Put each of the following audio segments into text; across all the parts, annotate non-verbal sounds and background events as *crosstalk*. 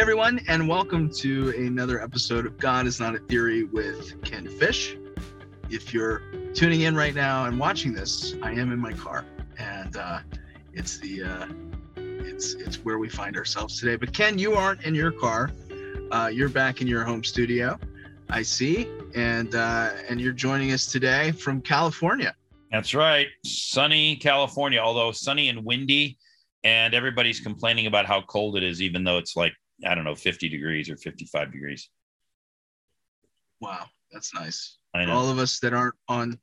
everyone, and welcome to another episode of God is Not a Theory with Ken Fish. If you're tuning in right now and watching this, I am in my car, and uh, it's the uh, it's it's where we find ourselves today. But Ken, you aren't in your car; uh, you're back in your home studio. I see, and uh, and you're joining us today from California. That's right, sunny California. Although sunny and windy, and everybody's complaining about how cold it is, even though it's like I don't know, 50 degrees or 55 degrees. Wow, that's nice. I know. all of us that aren't on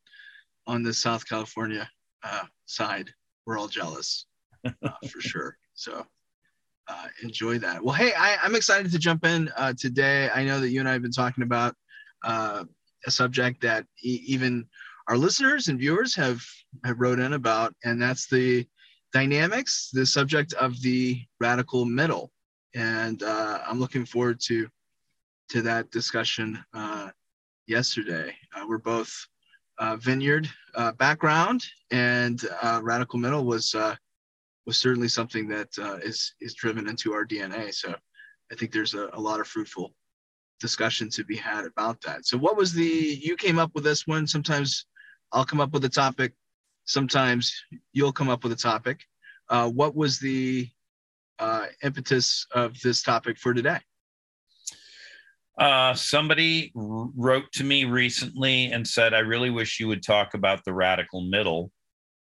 on the South California uh, side, we're all jealous uh, *laughs* for sure. So uh, enjoy that. Well, hey, I, I'm excited to jump in uh, today. I know that you and I have been talking about uh, a subject that e- even our listeners and viewers have have wrote in about, and that's the dynamics, the subject of the radical middle. And uh, I'm looking forward to to that discussion uh, yesterday. Uh, we're both uh, vineyard uh, background, and uh, radical middle was uh, was certainly something that uh, is is driven into our DNA. So I think there's a, a lot of fruitful discussion to be had about that. So what was the you came up with this one? Sometimes I'll come up with a topic. Sometimes you'll come up with a topic. Uh, what was the uh, impetus of this topic for today? Uh, somebody wrote to me recently and said, I really wish you would talk about the radical middle.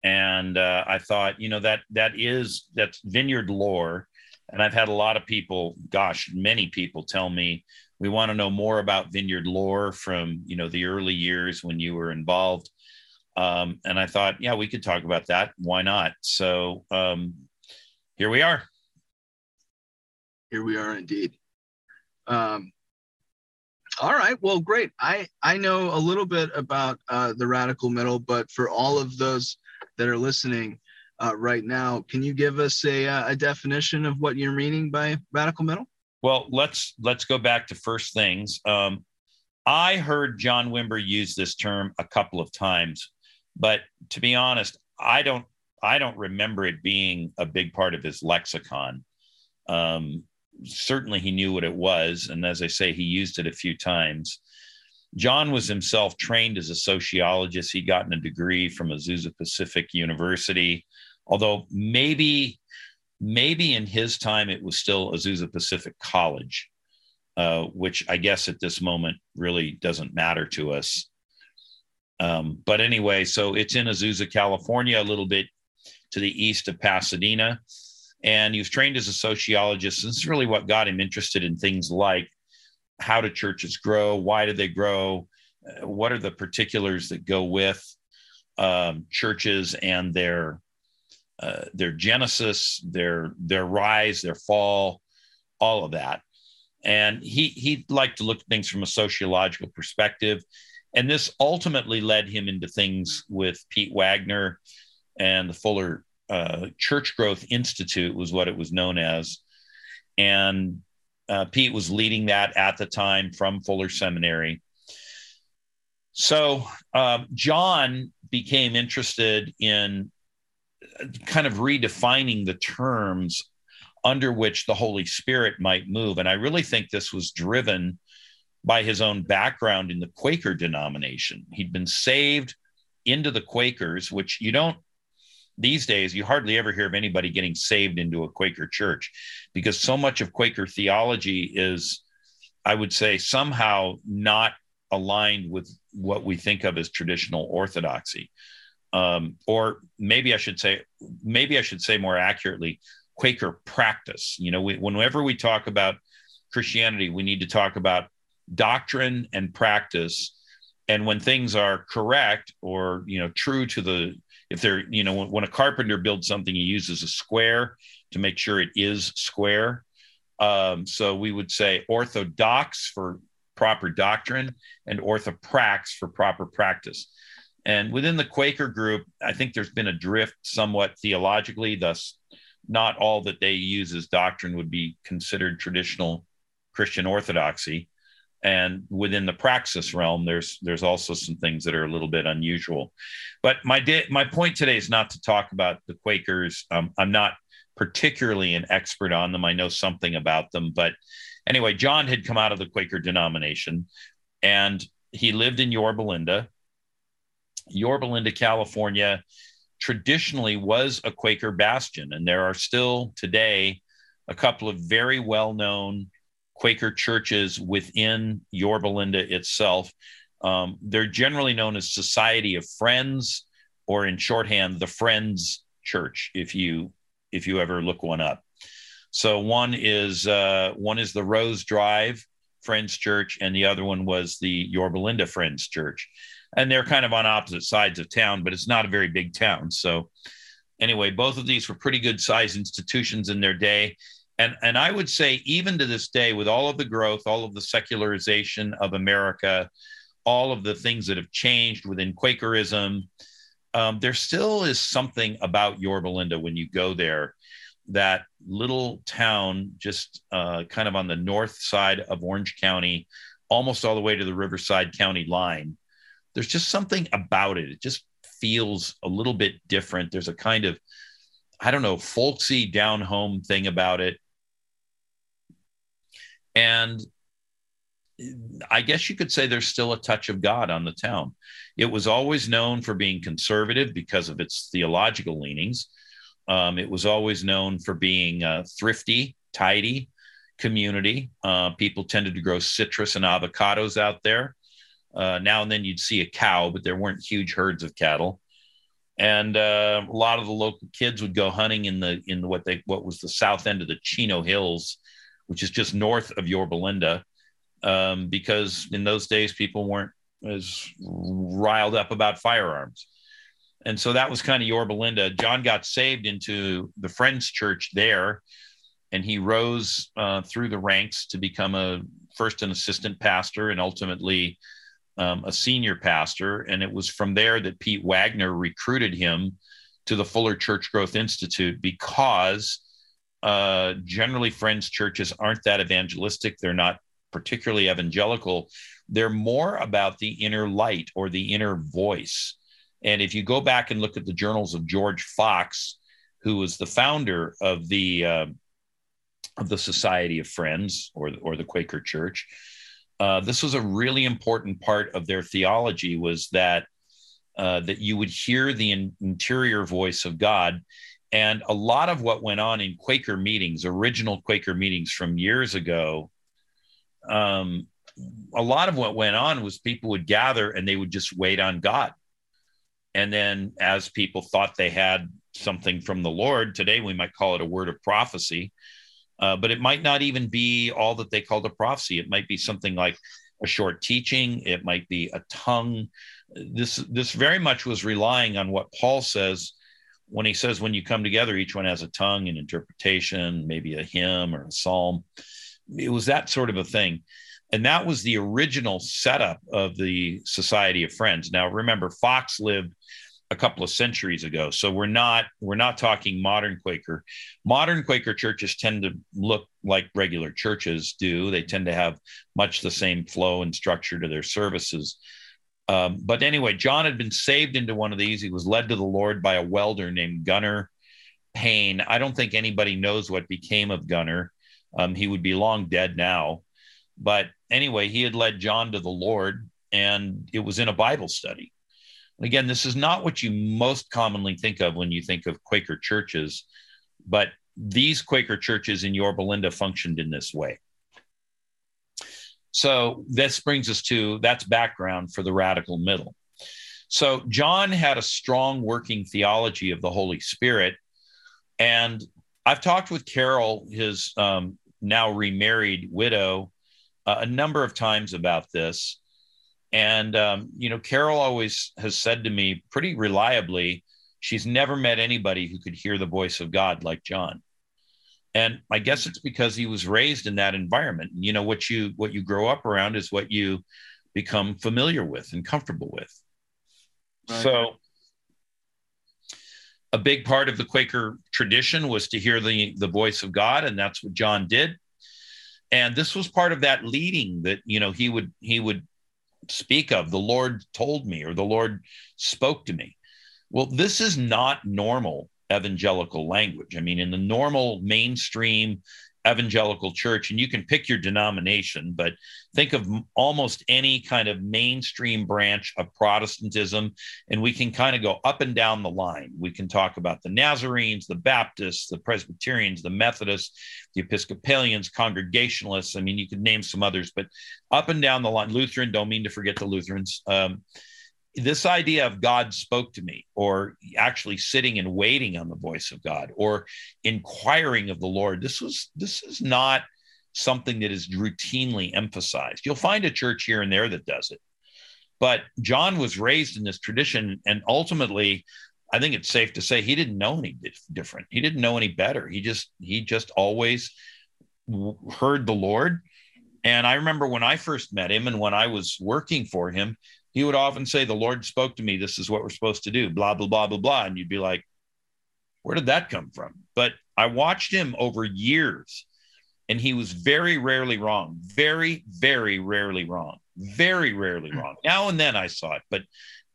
And uh, I thought, you know, that that is that's vineyard lore. And I've had a lot of people, gosh, many people tell me we want to know more about vineyard lore from, you know, the early years when you were involved. Um, and I thought, yeah, we could talk about that. Why not? So um, here we are. Here we are indeed. Um, all right. Well, great. I I know a little bit about uh, the radical middle, but for all of those that are listening uh, right now, can you give us a, uh, a definition of what you're meaning by radical middle? Well, let's let's go back to first things. Um, I heard John Wimber use this term a couple of times, but to be honest, I don't I don't remember it being a big part of his lexicon. Um, certainly, he knew what it was, and as I say, he used it a few times. John was himself trained as a sociologist. He'd gotten a degree from Azusa Pacific University, although maybe maybe in his time it was still Azusa Pacific College, uh, which I guess at this moment really doesn't matter to us. Um, but anyway, so it's in Azusa, California, a little bit to the east of Pasadena. And he was trained as a sociologist. And this is really what got him interested in things like how do churches grow? Why do they grow? Uh, what are the particulars that go with um, churches and their uh, their genesis, their their rise, their fall, all of that. And he he liked to look at things from a sociological perspective, and this ultimately led him into things with Pete Wagner and the Fuller uh, Church Growth Institute was what it was known as, and uh, Pete was leading that at the time from Fuller Seminary. So um, John became interested in kind of redefining the terms under which the Holy Spirit might move. And I really think this was driven by his own background in the Quaker denomination. He'd been saved into the Quakers, which you don't these days, you hardly ever hear of anybody getting saved into a Quaker church because so much of Quaker theology is, I would say, somehow not aligned with what we think of as traditional orthodoxy um, or maybe I should say, maybe I should say more accurately, Quaker practice. You know, we, whenever we talk about Christianity, we need to talk about doctrine and practice. And when things are correct or you know true to the, if they're you know when, when a carpenter builds something, he uses a square to make sure it is square. Um, so we would say orthodox for proper doctrine and orthoprax for proper practice. And within the Quaker group, I think there's been a drift somewhat theologically, thus, not all that they use as doctrine would be considered traditional Christian orthodoxy. And within the praxis realm, there's there's also some things that are a little bit unusual. But my day, my point today is not to talk about the Quakers. Um, I'm not particularly an expert on them. I know something about them, but anyway, John had come out of the Quaker denomination and he lived in Yorba Linda. Yorba Linda, California, traditionally was a Quaker bastion, and there are still today a couple of very well known Quaker churches within Yorba Linda itself. Um, they're generally known as Society of Friends, or in shorthand, the Friends Church. If you if you ever look one up, so one is uh, one is the Rose Drive Friends Church, and the other one was the Yorba Linda Friends Church, and they're kind of on opposite sides of town, but it's not a very big town. So anyway, both of these were pretty good sized institutions in their day. And, and I would say, even to this day, with all of the growth, all of the secularization of America, all of the things that have changed within Quakerism, um, there still is something about Yorba Linda when you go there. That little town, just uh, kind of on the north side of Orange County, almost all the way to the Riverside County line. There's just something about it. It just feels a little bit different. There's a kind of, I don't know, folksy down home thing about it. And I guess you could say there's still a touch of God on the town. It was always known for being conservative because of its theological leanings. Um, it was always known for being thrifty, tidy community. Uh, people tended to grow citrus and avocados out there. Uh, now and then you'd see a cow, but there weren't huge herds of cattle. And uh, a lot of the local kids would go hunting in the in what they what was the south end of the Chino Hills, which is just north of Yorba Linda um, because in those days people weren't as riled up about firearms. And so that was kind of Yorba Linda. John got saved into the Friends Church there, and he rose uh, through the ranks to become a first an assistant pastor and ultimately um, a senior pastor. And it was from there that Pete Wagner recruited him to the Fuller Church Growth Institute because uh, generally Friends churches aren't that evangelistic. They're not particularly evangelical, they're more about the inner light or the inner voice. And if you go back and look at the journals of George Fox, who was the founder of the uh, of the Society of Friends or or the Quaker Church, uh, this was a really important part of their theology. Was that uh, that you would hear the in- interior voice of God, and a lot of what went on in Quaker meetings, original Quaker meetings from years ago, um, a lot of what went on was people would gather and they would just wait on God. And then, as people thought they had something from the Lord, today we might call it a word of prophecy, uh, but it might not even be all that they called a prophecy. It might be something like a short teaching, it might be a tongue. This, this very much was relying on what Paul says when he says, when you come together, each one has a tongue, an interpretation, maybe a hymn or a psalm. It was that sort of a thing. And that was the original setup of the society of friends. Now remember fox lived a couple of centuries ago so we're not we're not talking modern quaker. Modern quaker churches tend to look like regular churches do. They tend to have much the same flow and structure to their services um, but anyway john had been saved into one of these he was led to the lord by a welder named gunner payne i don't think anybody knows what became of gunner um, he would be long dead now. But anyway, he had led John to the Lord, and it was in a Bible study. Again, this is not what you most commonly think of when you think of Quaker churches, but these Quaker churches in Yorba Linda functioned in this way. So this brings us to that's background for the radical middle. So John had a strong working theology of the Holy Spirit. And I've talked with Carol, his um, now remarried widow uh, a number of times about this. And, um, you know, Carol always has said to me pretty reliably, she's never met anybody who could hear the voice of God like John. And I guess it's because he was raised in that environment. You know, what you what you grow up around is what you become familiar with and comfortable with. Right. So a big part of the Quaker tradition was to hear the, the voice of God, and that's what John did. And this was part of that leading that you know he would he would speak of. The Lord told me, or the Lord spoke to me. Well, this is not normal evangelical language. I mean, in the normal mainstream evangelical church, and you can pick your denomination, but think of almost any kind of mainstream branch of Protestantism, and we can kind of go up and down the line. We can talk about the Nazarenes, the Baptists, the Presbyterians, the Methodists, the Episcopalians, Congregationalists. I mean, you could name some others, but up and down the line, Lutheran, don't mean to forget the Lutherans. Um, this idea of God spoke to me, or actually sitting and waiting on the voice of God, or inquiring of the Lord, this was this is not something that is routinely emphasized. You'll find a church here and there that does it, but John was raised in this tradition, and ultimately, I think it's safe to say he didn't know any different. He didn't know any better. He just he just always heard the Lord. And I remember when I first met him and when I was working for him, he would often say, The Lord spoke to me. This is what we're supposed to do, blah, blah, blah, blah, blah. And you'd be like, Where did that come from? But I watched him over years and he was very rarely wrong, very, very rarely wrong, very rarely hmm. wrong. Now and then I saw it, but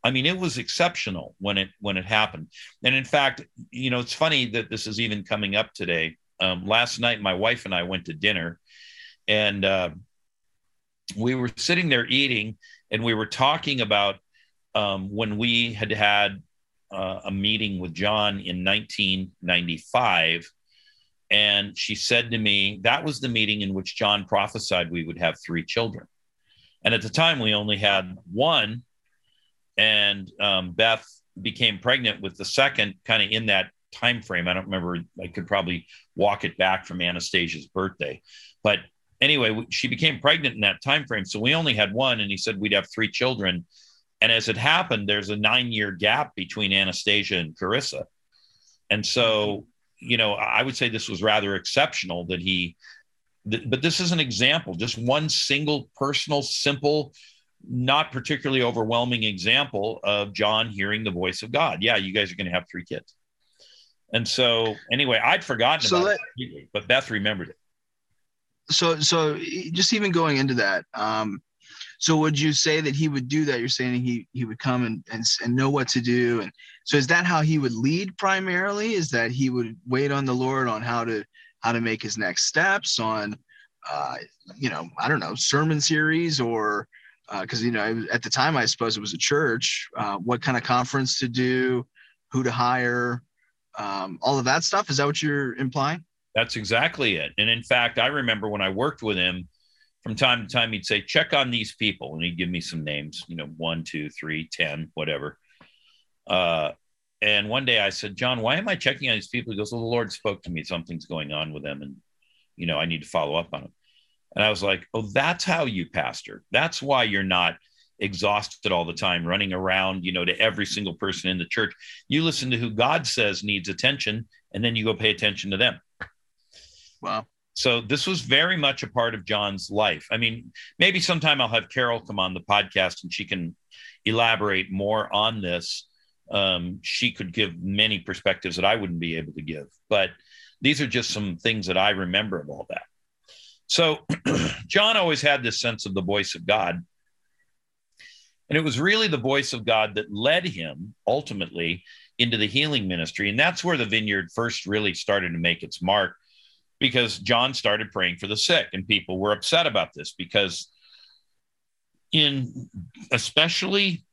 I mean, it was exceptional when it when it happened. And in fact, you know, it's funny that this is even coming up today. Um, last night, my wife and I went to dinner, and uh, we were sitting there eating, and we were talking about um, when we had had uh, a meeting with John in 1995. And she said to me, that was the meeting in which John prophesied we would have three children. And at the time, we only had one. And um, Beth became pregnant with the second, kind of in that time frame. I don't remember. I could probably walk it back from Anastasia's birthday, but anyway, she became pregnant in that time frame. So we only had one, and he said we'd have three children. And as it happened, there's a nine year gap between Anastasia and Carissa. And so, you know, I would say this was rather exceptional that he, th- but this is an example, just one single personal, simple, not particularly overwhelming example of John hearing the voice of God. Yeah, you guys are going to have three kids. And so, anyway, I'd forgotten so about let, it, but Beth remembered it so so just even going into that um so would you say that he would do that? You're saying he he would come and, and and know what to do and so is that how he would lead primarily? Is that he would wait on the lord on how to how to make his next steps on uh you know i don't know sermon series or because uh, you know at the time i suppose it was a church uh, what kind of conference to do who to hire um, all of that stuff? Is that what you're implying that's exactly it. And in fact, I remember when I worked with him, from time to time, he'd say, check on these people. And he'd give me some names, you know, one, two, three, ten, whatever. Uh, and one day I said, John, why am I checking on these people? He goes, Well, the Lord spoke to me. Something's going on with them. And, you know, I need to follow up on them. And I was like, Oh, that's how you pastor. That's why you're not exhausted all the time, running around, you know, to every single person in the church. You listen to who God says needs attention, and then you go pay attention to them. Wow. So this was very much a part of John's life. I mean, maybe sometime I'll have Carol come on the podcast and she can elaborate more on this. Um, she could give many perspectives that I wouldn't be able to give, but these are just some things that I remember of all that. So *clears throat* John always had this sense of the voice of God. And it was really the voice of God that led him ultimately into the healing ministry. And that's where the vineyard first really started to make its mark because John started praying for the sick, and people were upset about this because, in especially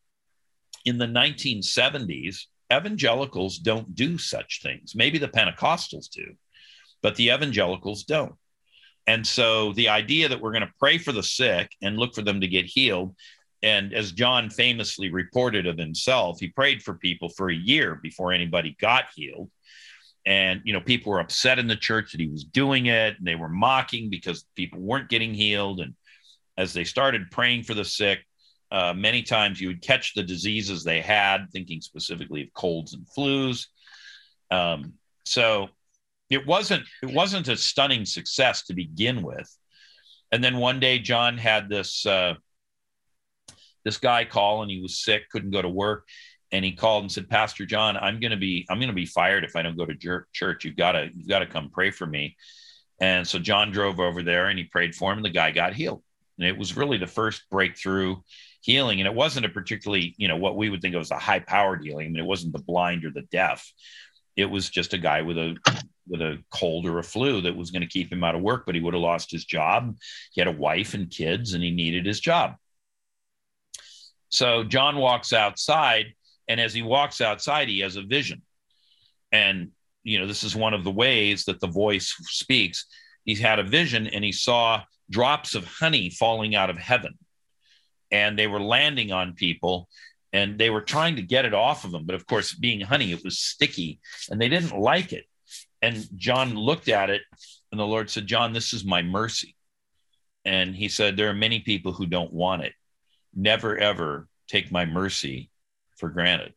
in the 1970s, evangelicals don't do such things. Maybe the Pentecostals do, but the evangelicals don't. And so the idea that we're going to pray for the sick and look for them to get healed. And as John famously reported of himself, he prayed for people for a year before anybody got healed and you know people were upset in the church that he was doing it and they were mocking because people weren't getting healed and as they started praying for the sick uh, many times you would catch the diseases they had thinking specifically of colds and flus. Um, so it wasn't it wasn't a stunning success to begin with. And then one day john had this uh, this guy call and he was sick couldn't go to work and he called and said, Pastor John, I'm going to be, I'm going to be fired if I don't go to church. You've got to, you've got to come pray for me. And so John drove over there and he prayed for him and the guy got healed. And it was really the first breakthrough healing. And it wasn't a particularly, you know, what we would think of as a high powered healing. I mean, it wasn't the blind or the deaf. it was just a guy with a with a cold or a flu that was going to keep him out of work, but he would have lost his job. He had a wife and kids, and he needed his job. So John walks outside, and as he walks outside, he has a vision. And you know, this is one of the ways that the voice speaks. He had a vision, and he saw drops of honey falling out of heaven, and they were landing on people and they were trying to get it off of them. But of course, being honey, it was sticky and they didn't like it. And John looked at it and the Lord said, John, this is my mercy. And he said, There are many people who don't want it. Never, ever take my mercy for granted.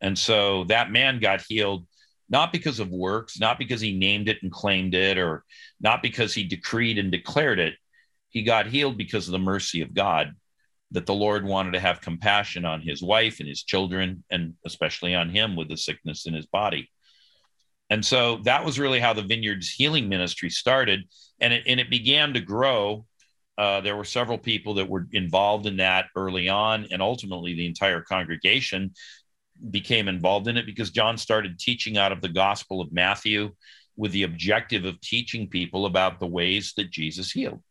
And so that man got healed, not because of works, not because he named it and claimed it, or not because he decreed and declared it. He got healed because of the mercy of God that the Lord wanted to have compassion on his wife and his children, and especially on him with the sickness in his body. And so that was really how the Vineyards Healing Ministry started. And it, and it began to grow. Uh, there were several people that were involved in that early on. And ultimately, the entire congregation became involved in it because John started teaching out of the Gospel of Matthew with the objective of teaching people about the ways that Jesus healed.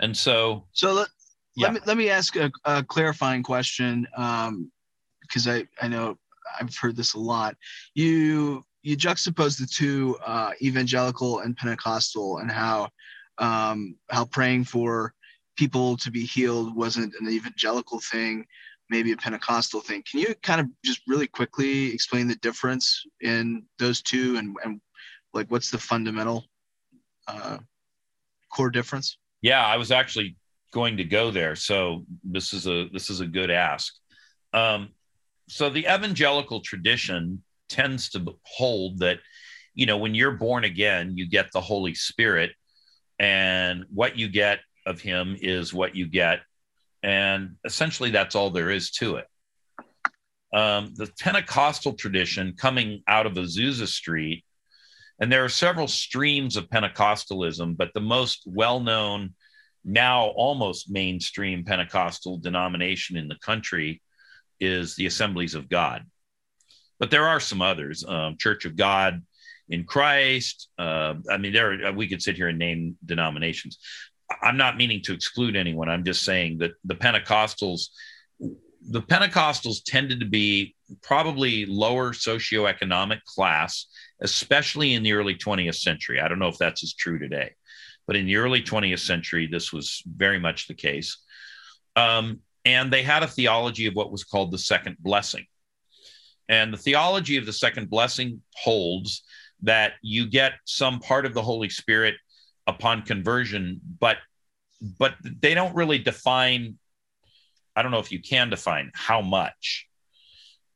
And so, so let, yeah. let me let me ask a, a clarifying question because um, I I know I've heard this a lot. You you juxtapose the two uh, evangelical and Pentecostal and how um, how praying for people to be healed wasn't an evangelical thing, maybe a Pentecostal thing. Can you kind of just really quickly explain the difference in those two and, and like what's the fundamental uh, core difference? Yeah, I was actually going to go there. So this is a this is a good ask. Um, so the evangelical tradition tends to hold that you know when you're born again, you get the Holy Spirit, and what you get of Him is what you get, and essentially that's all there is to it. Um, the Pentecostal tradition coming out of Azusa Street, and there are several streams of Pentecostalism, but the most well known now almost mainstream Pentecostal denomination in the country is the Assemblies of God. But there are some others, um, Church of God in Christ. Uh, I mean, there we could sit here and name denominations. I'm not meaning to exclude anyone. I'm just saying that the Pentecostals, the Pentecostals tended to be probably lower socioeconomic class, especially in the early 20th century. I don't know if that's as true today. But in the early 20th century, this was very much the case. Um, and they had a theology of what was called the second blessing. And the theology of the second blessing holds that you get some part of the Holy Spirit upon conversion, but but they don't really define. I don't know if you can define how much.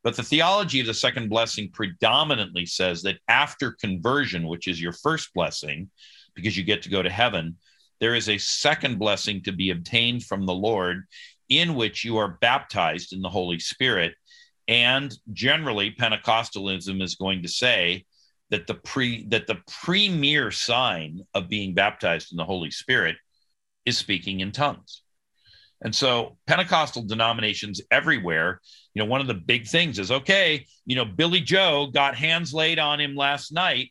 But the theology of the second blessing predominantly says that after conversion, which is your first blessing, because you get to go to heaven. There is a second blessing to be obtained from the Lord in which you are baptized in the Holy Spirit. And generally, Pentecostalism is going to say that the pre that the premier sign of being baptized in the Holy Spirit is speaking in tongues. And so Pentecostal denominations everywhere, you know, one of the big things is okay, you know, Billy Joe got hands laid on him last night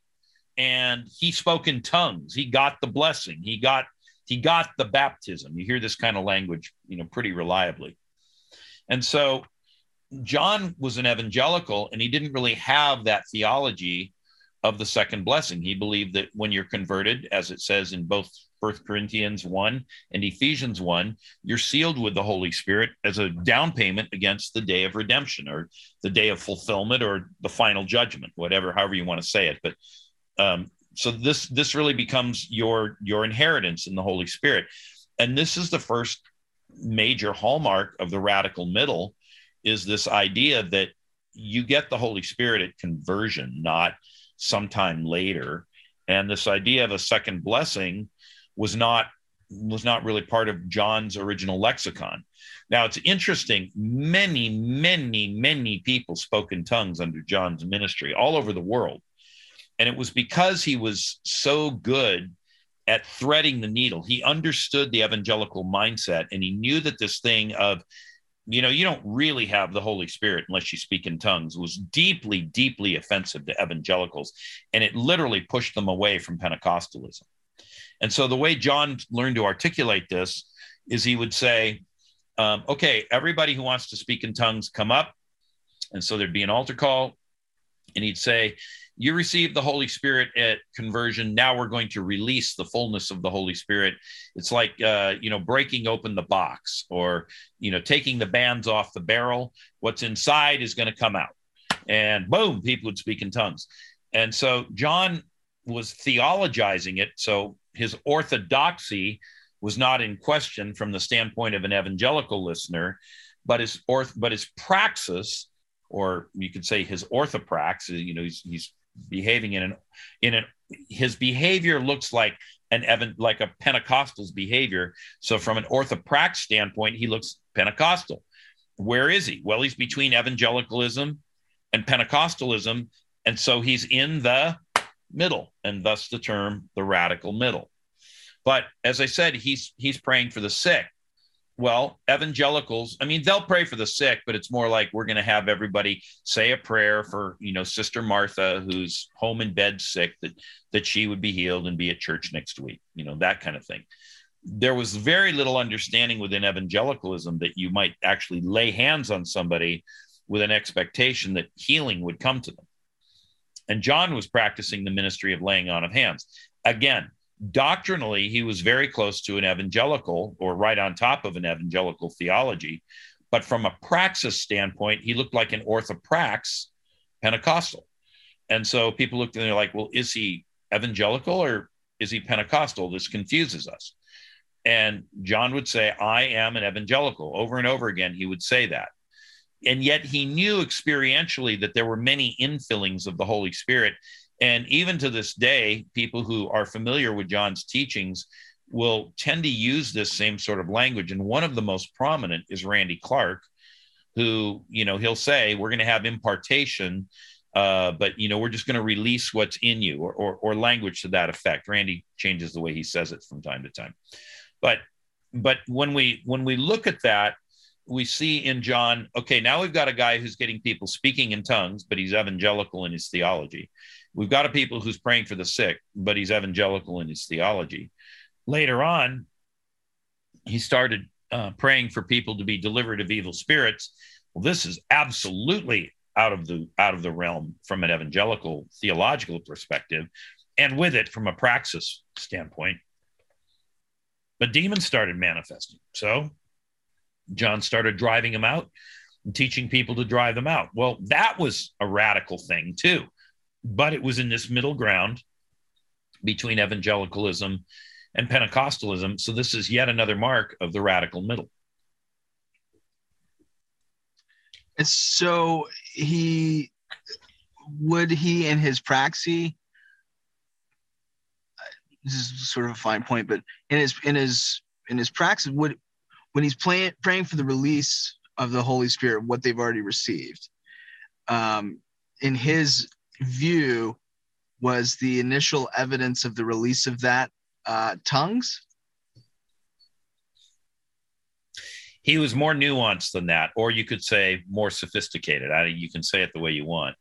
and he spoke in tongues. He got the blessing. He got he got the baptism. You hear this kind of language, you know, pretty reliably. And so John was an evangelical and he didn't really have that theology of the second blessing. He believed that when you're converted, as it says in both First Corinthians 1 and Ephesians 1, you're sealed with the Holy Spirit as a down payment against the day of redemption or the day of fulfillment or the final judgment, whatever, however you want to say it. But um, so this this really becomes your your inheritance in the Holy Spirit, and this is the first major hallmark of the radical middle is this idea that you get the Holy Spirit at conversion, not sometime later. And this idea of a second blessing was not was not really part of John's original lexicon. Now it's interesting, many, many, many people spoke in tongues under John's ministry all over the world. And it was because he was so good at threading the needle. He understood the evangelical mindset and he knew that this thing of you know, you don't really have the Holy Spirit unless you speak in tongues, was deeply, deeply offensive to evangelicals. And it literally pushed them away from Pentecostalism. And so the way John learned to articulate this is he would say, um, okay, everybody who wants to speak in tongues, come up. And so there'd be an altar call. And he'd say, you received the Holy Spirit at conversion. Now we're going to release the fullness of the Holy Spirit. It's like, uh, you know, breaking open the box or, you know, taking the bands off the barrel. What's inside is going to come out. And boom, people would speak in tongues. And so John was theologizing it. So his orthodoxy was not in question from the standpoint of an evangelical listener, but his orth, but his praxis, or you could say his orthoprax, you know, he's, he's behaving in an in an his behavior looks like an evan like a Pentecostal's behavior. So from an orthoprax standpoint, he looks Pentecostal. Where is he? Well, he's between evangelicalism and Pentecostalism, and so he's in the middle, and thus the term the radical middle. But as I said, he's he's praying for the sick well, evangelicals, I mean, they'll pray for the sick, but it's more like we're going to have everybody say a prayer for, you know, Sister Martha, who's home in bed sick, that that she would be healed and be at church next week, you know, that kind of thing. There was very little understanding within evangelicalism that you might actually lay hands on somebody with an expectation that healing would come to them. And John was practicing the ministry of laying on of hands. Again, doctrinally, he was very close to an evangelical or right on top of an evangelical theology. But from a praxis standpoint, he looked like an orthoprax Pentecostal. And so people looked and they're like, well, is he evangelical or is he Pentecostal? This confuses us. And John would say, I am an evangelical. Over and over again, he would say that. And yet he knew experientially that there were many infillings of the Holy Spirit and even to this day, people who are familiar with John's teachings will tend to use this same sort of language. And one of the most prominent is Randy Clark, who, you know, he'll say, we're going to have impartation, uh, but, you know, we're just going to release what's in you or, or, or language to that effect. Randy changes the way he says it from time to time. But, but when we, when we look at that, we see in John, okay, now we've got a guy who's getting people speaking in tongues, but he's evangelical in his theology. We've got a people who's praying for the sick, but he's evangelical in his theology. Later on, he started uh, praying for people to be delivered of evil spirits. Well, this is absolutely out of the out of the realm from an evangelical theological perspective, and with it from a praxis standpoint. But demons started manifesting. So John started driving them out and teaching people to drive them out. Well, that was a radical thing too but it was in this middle ground between evangelicalism and Pentecostalism. So this is yet another mark of the radical middle. And so he would he in his praxis this is sort of a fine point, but in his in his in his praxis, would when he's playing praying for the release of the Holy Spirit, what they've already received, um, in his view was the initial evidence of the release of that uh, tongues? He was more nuanced than that, or you could say more sophisticated. I, you can say it the way you want.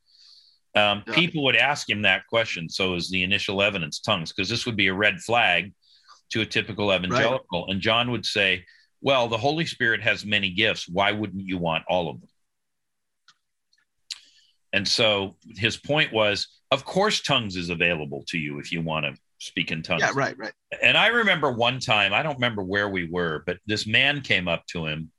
Um, yeah. People would ask him that question. So, is the initial evidence tongues? Because this would be a red flag to a typical evangelical. Right. And John would say, Well, the Holy Spirit has many gifts. Why wouldn't you want all of them? And so his point was, of course, tongues is available to you if you want to speak in tongues. Yeah, right, right. And I remember one time, I don't remember where we were, but this man came up to him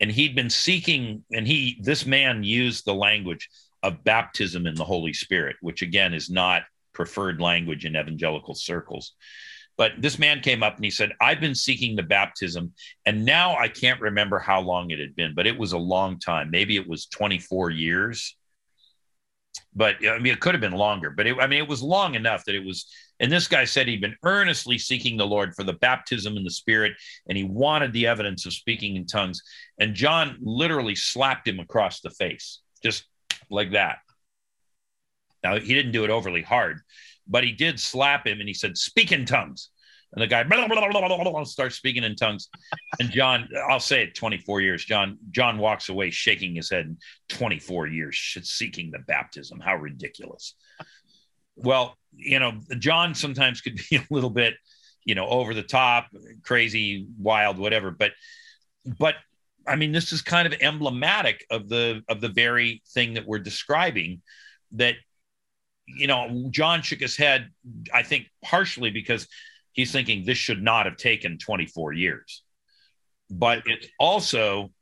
and he'd been seeking, and he, this man used the language of baptism in the Holy Spirit, which again is not preferred language in evangelical circles. But this man came up and he said, I've been seeking the baptism. And now I can't remember how long it had been, but it was a long time. Maybe it was 24 years but I mean, it could have been longer, but it, I mean, it was long enough that it was. And this guy said he'd been earnestly seeking the Lord for the baptism in the Spirit, and he wanted the evidence of speaking in tongues. And John literally slapped him across the face, just like that. Now, he didn't do it overly hard, but he did slap him and he said, Speak in tongues. And the guy blah, blah, blah, starts speaking in tongues. And John, I'll say it 24 years. John, John walks away shaking his head. 24 years seeking the baptism. How ridiculous. Well, you know, John sometimes could be *laughs* a little bit, you know, over the top, crazy, wild, whatever. But, but I mean, this is kind of emblematic of the of the very thing that we're describing. That you know, John shook his head. I think partially because he's thinking this should not have taken 24 years, but it's also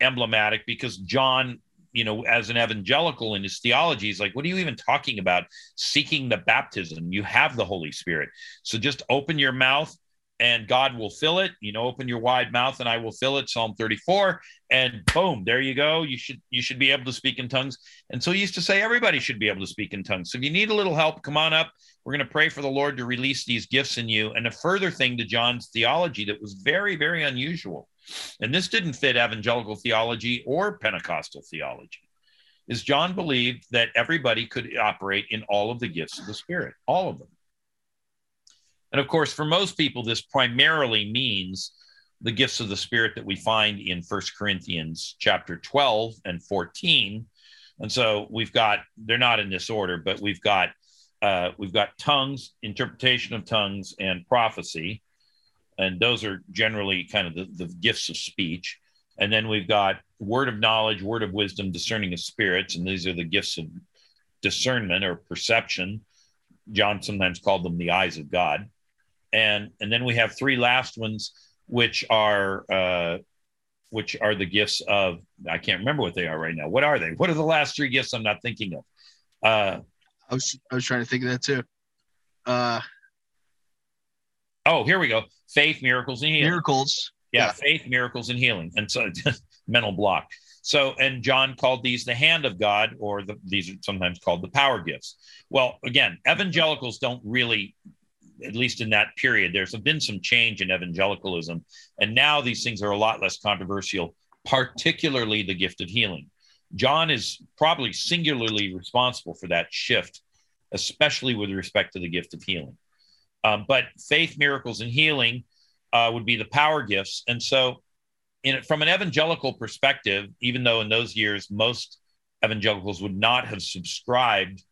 emblematic because John, you know, as an evangelical in his theology, is like, what are you even talking about? Seeking the baptism. You have the Holy Spirit. So just open your mouth and God will fill it. You know, open your wide mouth and I will fill it. Psalm 34. And boom, there you go. You should you should be able to speak in tongues. And so he used to say everybody should be able to speak in tongues. So if you need a little help, come on up. We're going to pray for the Lord to release these gifts in you. And a further thing to John's theology that was very, very unusual. And this didn't fit evangelical theology or Pentecostal theology. Is John believed that everybody could operate in all of the gifts of the Spirit, all of them. And of course, for most people, this primarily means the gifts of the Spirit that we find in First Corinthians chapter 12 and 14. And so we've got, they're not in this order, but we've got uh, we've got tongues, interpretation of tongues, and prophecy. And those are generally kind of the, the gifts of speech. And then we've got word of knowledge, word of wisdom, discerning of spirits. And these are the gifts of discernment or perception. John sometimes called them the eyes of God and and then we have three last ones which are uh, which are the gifts of I can't remember what they are right now. What are they? What are the last three gifts I'm not thinking of? Uh, I was I was trying to think of that too. Uh, oh, here we go. Faith, miracles, and healing. Miracles. Yeah, yeah. faith, miracles, and healing. And so *laughs* mental block. So, and John called these the hand of God, or the, these are sometimes called the power gifts. Well, again, evangelicals don't really at least in that period, there's been some change in evangelicalism. And now these things are a lot less controversial, particularly the gift of healing. John is probably singularly responsible for that shift, especially with respect to the gift of healing. Um, but faith, miracles, and healing uh, would be the power gifts. And so, in, from an evangelical perspective, even though in those years most evangelicals would not have subscribed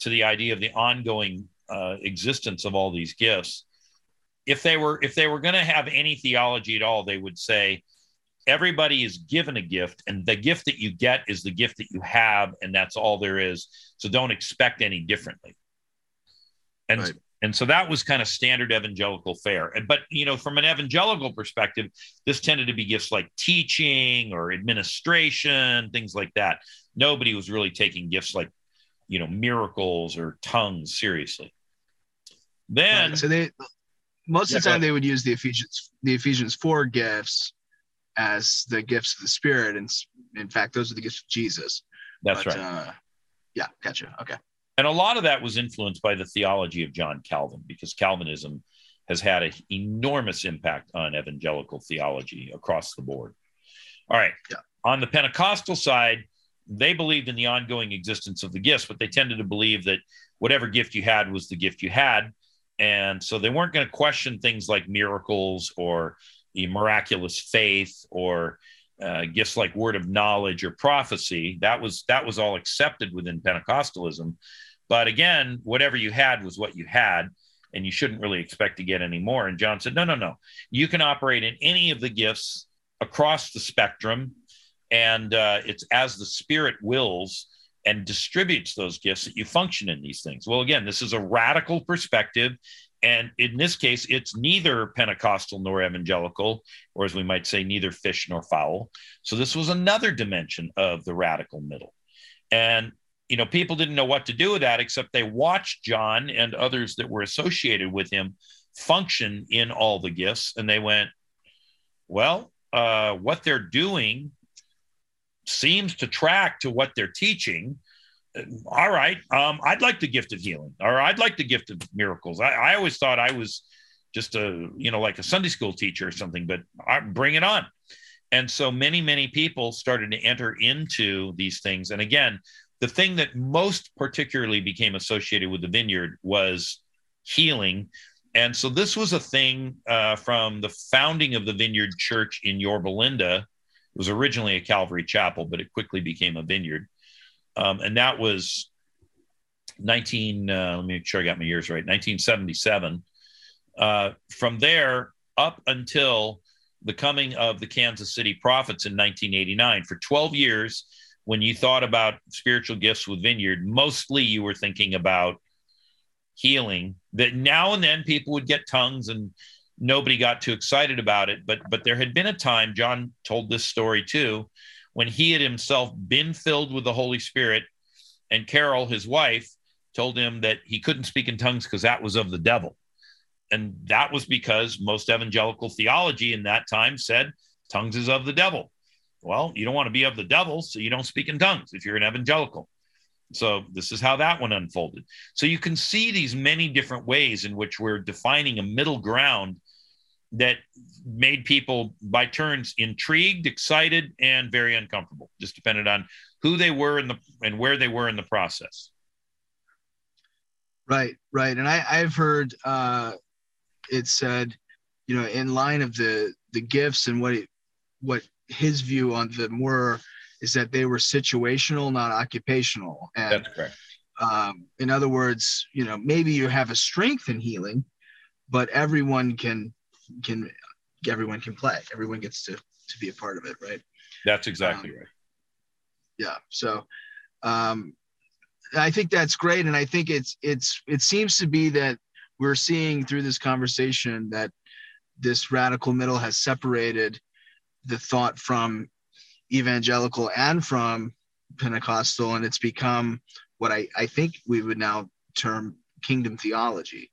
to the idea of the ongoing uh, existence of all these gifts if they were if they were going to have any theology at all they would say everybody is given a gift and the gift that you get is the gift that you have and that's all there is. So don't expect any differently. And right. and so that was kind of standard evangelical fare. But you know from an evangelical perspective this tended to be gifts like teaching or administration things like that. Nobody was really taking gifts like you know miracles or tongues seriously then right. so they most yeah, of the time they would use the Ephesians the Ephesians four gifts as the gifts of the Spirit, and in fact, those are the gifts of Jesus. That's but, right. Uh, yeah, gotcha. Okay. And a lot of that was influenced by the theology of John Calvin, because Calvinism has had an enormous impact on evangelical theology across the board. All right. Yeah. On the Pentecostal side, they believed in the ongoing existence of the gifts, but they tended to believe that whatever gift you had was the gift you had. And so they weren't going to question things like miracles or miraculous faith or uh, gifts like word of knowledge or prophecy. That was that was all accepted within Pentecostalism. But again, whatever you had was what you had, and you shouldn't really expect to get any more. And John said, no, no, no. You can operate in any of the gifts across the spectrum, and uh, it's as the Spirit wills and distributes those gifts that you function in these things. Well, again, this is a radical perspective. And in this case, it's neither Pentecostal nor evangelical, or as we might say, neither fish nor fowl. So this was another dimension of the radical middle. And, you know, people didn't know what to do with that, except they watched John and others that were associated with him function in all the gifts. And they went, well, uh, what they're doing seems to track to what they're teaching. All right um, i'd like the gift of healing or i'd like the gift of miracles. I, I, always thought i was just a you know like a sunday school teacher or something but I, bring it on. And so many many people started to enter into these things. And again the thing that most particularly became associated with the vineyard was healing. And so this was a thing uh, from the founding of the Vineyard Church in Yorba Linda. It was originally a Calvary Chapel, but it quickly became a vineyard. Um, and that was 19, uh, let me make sure I got my years right, 1977. Uh, from there up until the coming of the Kansas City Prophets in 1989, for 12 years, when you thought about spiritual gifts with Vineyard, mostly you were thinking about healing. That now and then people would get tongues and nobody got too excited about it. But but there had been a time, John told this story too, when he had himself been filled with the Holy Spirit, and Carol, his wife, told him that he couldn't speak in tongues because that was of the devil. And that was because most evangelical theology in that time said tongues is of the devil. Well, you don't want to be of the devil, so you don't speak in tongues if you're an evangelical. So this is how that one unfolded. So you can see these many different ways in which we're defining a middle ground that made people by turns intrigued, excited, and very uncomfortable. Just depended on who they were in the and where they were in the process. Right, right. And I, I've heard uh, it said, you know, in line of the the gifts and what it, what his view on them were is that they were situational, not occupational. And, That's correct. Um, in other words, you know, maybe you have a strength in healing, but everyone can can everyone can play. Everyone gets to to be a part of it, right? That's exactly um, right. Yeah. So um, I think that's great, and I think it's it's it seems to be that we're seeing through this conversation that this radical middle has separated the thought from evangelical and from Pentecostal, and it's become what I, I think we would now term kingdom theology.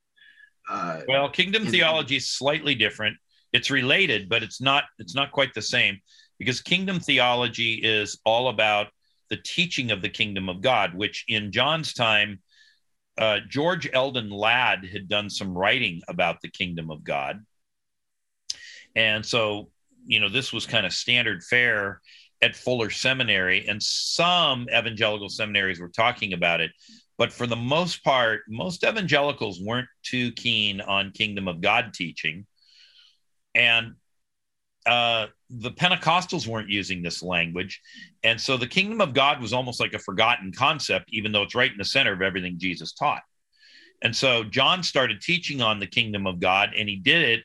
Uh, well, kingdom in, theology is slightly different. It's related, but it's not it's not quite the same because kingdom theology is all about the teaching of the kingdom of God, which in John's time, uh, George Eldon Ladd had done some writing about the kingdom of God. And so, you know, this was kind of standard fare at Fuller Seminary, and some evangelical seminaries were talking about it. But for the most part, most evangelicals weren't too keen on kingdom of God teaching. And uh, the Pentecostals weren't using this language. And so the kingdom of God was almost like a forgotten concept, even though it's right in the center of everything Jesus taught. And so John started teaching on the kingdom of God, and he did it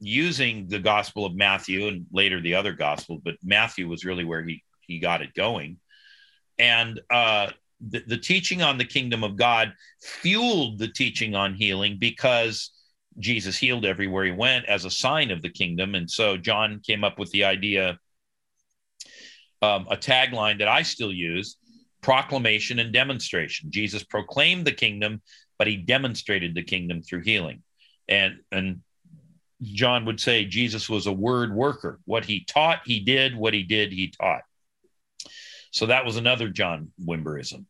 using the Gospel of Matthew and later the other Gospel, but Matthew was really where he he got it going. And uh, the, the teaching on the kingdom of God fueled the teaching on healing because Jesus healed everywhere he went as a sign of the kingdom. And so John came up with the idea, um, a tagline that I still use proclamation and demonstration. Jesus proclaimed the kingdom, but he demonstrated the kingdom through healing. And, and John would say Jesus was a word worker. What he taught, he did. What he did, he taught. So that was another John Wimberism.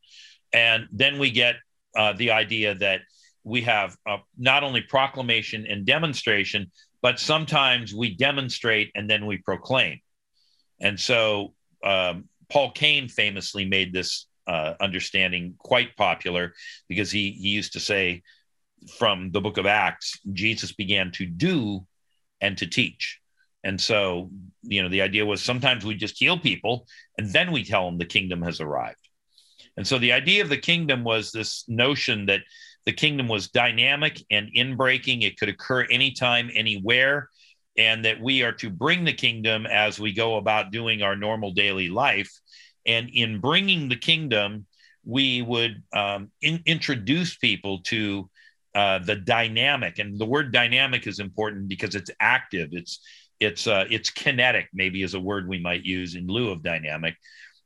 And then we get uh, the idea that we have uh, not only proclamation and demonstration, but sometimes we demonstrate and then we proclaim. And so um, Paul Cain famously made this uh, understanding quite popular because he, he used to say from the book of Acts, Jesus began to do and to teach. And so, you know, the idea was sometimes we just heal people and then we tell them the kingdom has arrived. And so the idea of the kingdom was this notion that the kingdom was dynamic and inbreaking. It could occur anytime, anywhere, and that we are to bring the kingdom as we go about doing our normal daily life. And in bringing the kingdom, we would um, in, introduce people to uh, the dynamic. And the word dynamic is important because it's active. It's it's uh, it's kinetic. Maybe is a word we might use in lieu of dynamic.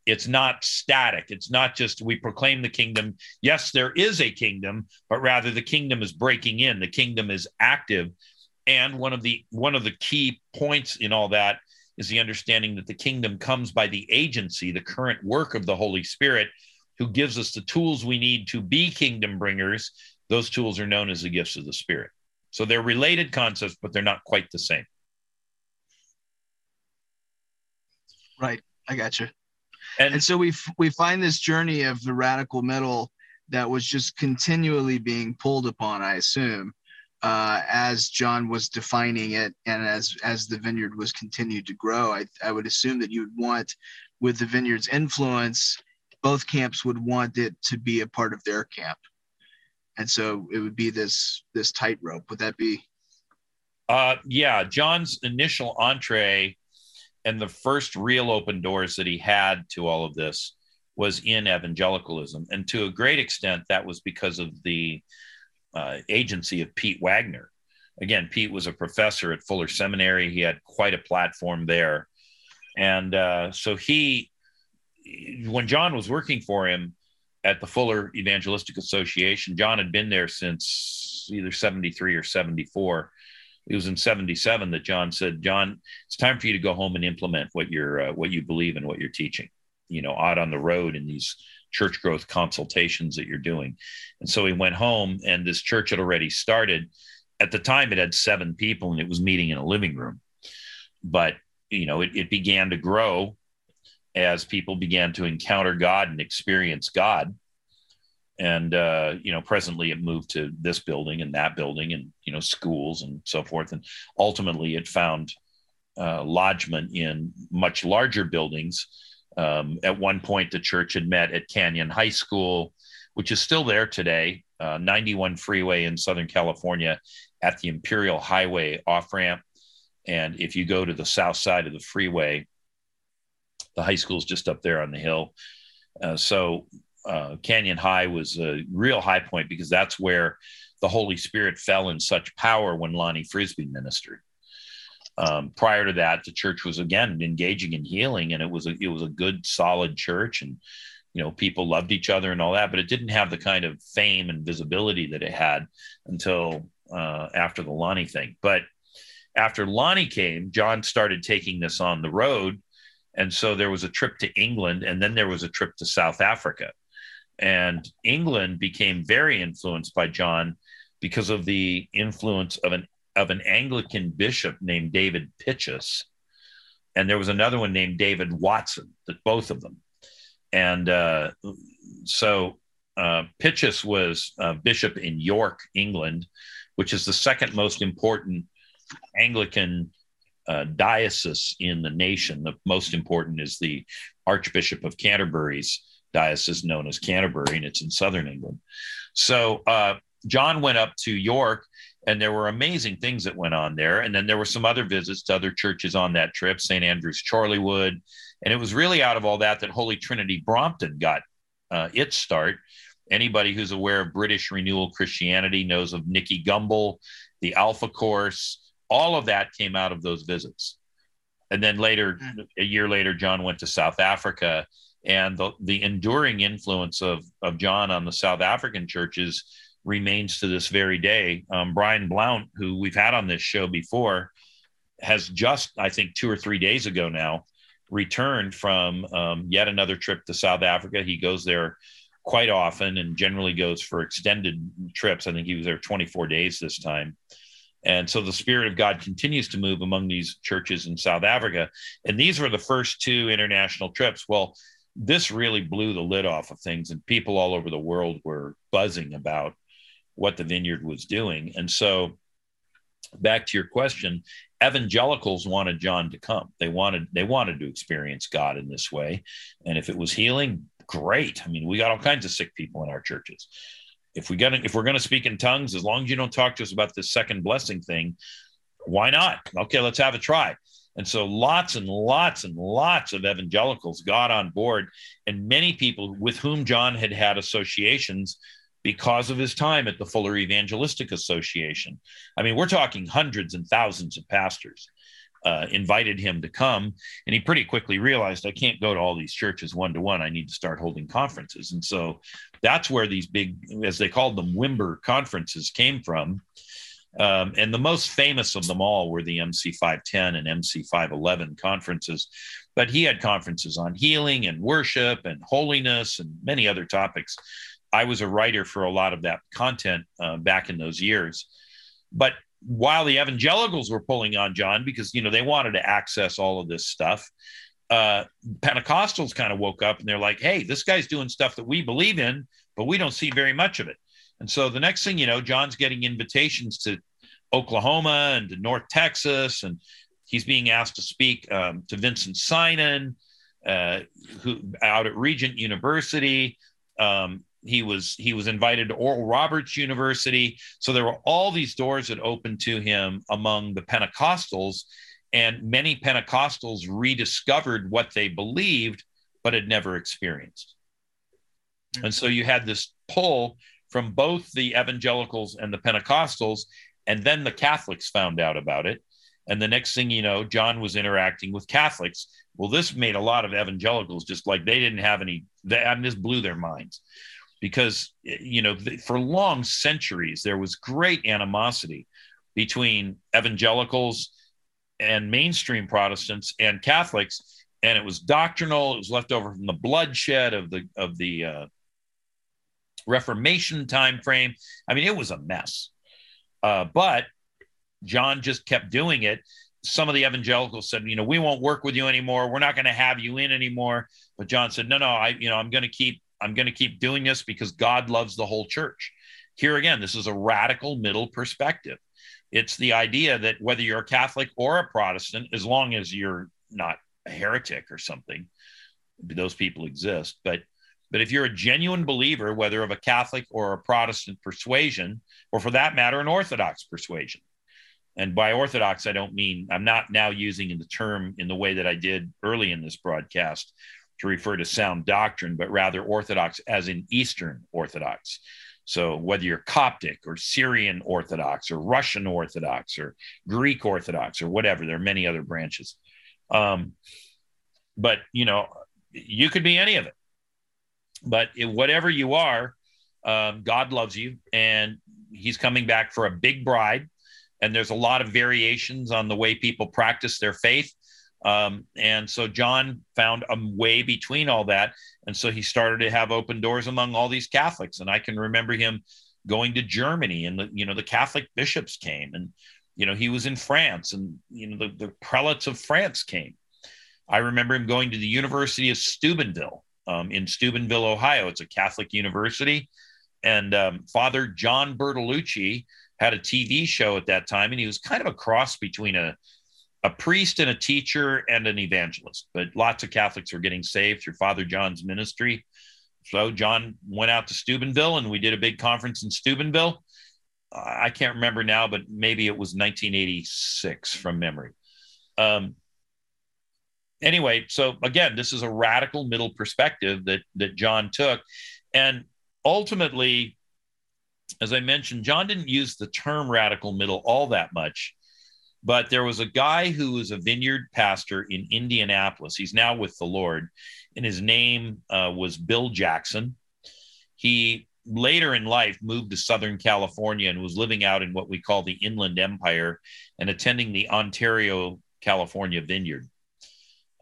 It's not static. It's not just we proclaim the kingdom. Yes there is a kingdom but rather the kingdom is breaking in. The kingdom is active. And one of the one of the key points in all that is the understanding that the kingdom comes by the agency the current work of the holy spirit who gives us the tools we need to be kingdom bringers. Those tools are known as the gifts of the spirit. So they're related concepts but they're not quite the same right i got you and, and so we we find this journey of the radical middle that was just continually being pulled upon, I assume, uh, as John was defining it, and as as the vineyard was continued to grow, I, I would assume that you would want, with the vineyard's influence, both camps would want it to be a part of their camp, and so it would be this this tightrope. Would that be? Uh, yeah, John's initial entree and the first real open doors that he had to all of this was in evangelicalism, and to a great extent, that was because of the uh, agency of Pete Wagner. Again, Pete was a professor at Fuller Seminary. He had quite a platform there. And uh, so he, when John was working for him at the Fuller Evangelistic Association, John had been there since either 73 or 74. It was in 77 that John said, John, it's time for you to go home and implement what you're, uh, what you believe and what you're teaching, you know, out on the road in these church growth consultations that you're doing. And so he went home, and this church had already started. At the time, it had seven people, and it was meeting in a living room. But you know, it, it began to grow as people began to encounter God and experience God. And uh, you know, presently it moved to this building and that building, and you know, schools and so forth. And ultimately, it found uh, lodgement in much larger buildings um, at one point, the church had met at Canyon High School, which is still there today, uh, 91 freeway in Southern California at the Imperial Highway off ramp. And if you go to the south side of the freeway, the high school is just up there on the hill. Uh, so uh, Canyon High was a real high point because that's where the Holy Spirit fell in such power when Lonnie Frisbee ministered. Um, prior to that, the church was again engaging in healing, and it was a it was a good, solid church, and you know people loved each other and all that. But it didn't have the kind of fame and visibility that it had until uh, after the Lonnie thing. But after Lonnie came, John started taking this on the road, and so there was a trip to England, and then there was a trip to South Africa, and England became very influenced by John because of the influence of an of an Anglican bishop named David Pytches, and there was another one named David Watson. That both of them, and uh, so uh, Pytches was bishop in York, England, which is the second most important Anglican uh, diocese in the nation. The most important is the Archbishop of Canterbury's diocese, known as Canterbury, and it's in southern England. So uh, John went up to York and there were amazing things that went on there. And then there were some other visits to other churches on that trip, St. Andrew's Chorleywood. And it was really out of all that that Holy Trinity Brompton got uh, its start. Anybody who's aware of British renewal Christianity knows of Nicky Gumbel, the Alpha Course. All of that came out of those visits. And then later, hmm. a year later, John went to South Africa. And the, the enduring influence of, of John on the South African churches remains to this very day. Um, Brian Blount, who we've had on this show before, has just, I think, two or three days ago now, returned from um, yet another trip to South Africa. He goes there quite often and generally goes for extended trips. I think he was there 24 days this time. And so the Spirit of God continues to move among these churches in South Africa. And these were the first two international trips. Well, this really blew the lid off of things, and people all over the world were buzzing about what the vineyard was doing. And so, back to your question, evangelicals wanted John to come. They wanted they wanted to experience God in this way, and if it was healing, great. I mean, we got all kinds of sick people in our churches. If we got if we're going to speak in tongues, as long as you don't talk to us about this second blessing thing, why not? Okay, let's have a try. And so lots and lots and lots of evangelicals got on board, and many people with whom John had had associations because of his time at the Fuller Evangelistic Association. I mean, we're talking hundreds and thousands of pastors uh, invited him to come, and he pretty quickly realized I can't go to all these churches one to one. I need to start holding conferences, and so that's where these big, as they called them, Wimber conferences came from. Um, and the most famous of them all were the MC 510 and MC 511 conferences. But he had conferences on healing and worship and holiness and many other topics. I was a writer for a lot of that content uh, back in those years. But while the evangelicals were pulling on John because you know they wanted to access all of this stuff, uh, Pentecostals kind of woke up and they're like, "Hey, this guy's doing stuff that we believe in, but we don't see very much of it." And so the next thing you know, John's getting invitations to Oklahoma and to North Texas, and he's being asked to speak um, to Vinson Synan, uh, who out at Regent University. Um, he was he was invited to Oral Roberts University. So there were all these doors that opened to him among the Pentecostals, and many Pentecostals rediscovered what they believed but had never experienced. And so you had this pull from both the evangelicals and the Pentecostals, and then the Catholics found out about it. And the next thing you know, John was interacting with Catholics. Well, this made a lot of evangelicals just like they didn't have any, they, I mean, this blew their minds because, you know, for long centuries, there was great animosity between evangelicals and mainstream Protestants and Catholics. And it was doctrinal. It was left over from the bloodshed of the of the uh, Reformation time frame. I mean, it was a mess. Uh, but John just kept doing it. Some of the evangelicals said, you know, we won't work with you anymore. We're not going to have you in anymore. But John said, no, no, I, you know, I'm going to keep, I'm going to keep doing this because God loves the whole church. Here again, this is a radical middle perspective. It's the idea that whether you're a Catholic or a Protestant, as long as you're not a heretic or something, those people exist. But but if you're a genuine believer, whether of a Catholic or a Protestant persuasion, or for that matter, an Orthodox persuasion, and by Orthodox, I don't mean, I'm not now using the term in the way that I did early in this broadcast to refer to sound doctrine, but rather Orthodox as in Eastern Orthodox. So whether you're Coptic or Syrian Orthodox or Russian Orthodox or Greek Orthodox or whatever, there are many other branches. Um, but you know, you could be any of it. But whatever you are, um, God loves you, and He's coming back for a big bride and there's a lot of variations on the way people practice their faith. Um, and so John found a way between all that. And so he started to have open doors among all these Catholics. And I can remember him going to Germany and the, you know, the Catholic bishops came and, you know, he was in France and, you know, the, the prelates of France came. I remember him going to the University of Steubenville um, in Steubenville, Ohio. It's a Catholic university. And um, Father John Bertolucci, had a TV show at that time, and he was kind of a cross between a a priest and a teacher and an evangelist. But lots of Catholics were getting saved through Father John's ministry. So John went out to Steubenville, and we did a big conference in Steubenville. I can't remember now, but maybe it was 1986 from memory. Um, anyway, so again, this is a radical middle perspective that that John took, and ultimately as I mentioned, John didn't use the term radical middle all that much, but there was a guy who was a vineyard pastor in Indianapolis. He's now with the Lord, and his name uh, was Bill Jackson. He later in life moved to Southern California and was living out in what we call the Inland Empire and attending the Ontario, California vineyard.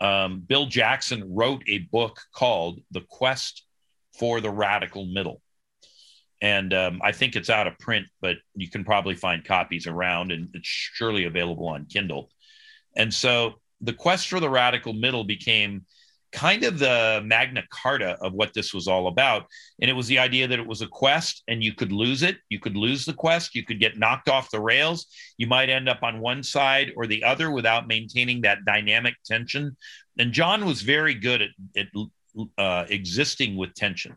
Um, Bill Jackson wrote a book called The Quest for the Radical Middle and um, I think it's out of print, but you can probably find copies around, and it's surely available on Kindle. And so the quest for the radical middle became kind of the magna carta of what this was all about. And it was the idea that it was a quest and you could lose it. You could lose the quest. You could get knocked off the rails. You might end up on one side or the other without maintaining that dynamic tension. And John was very good at, at uh, existing with tension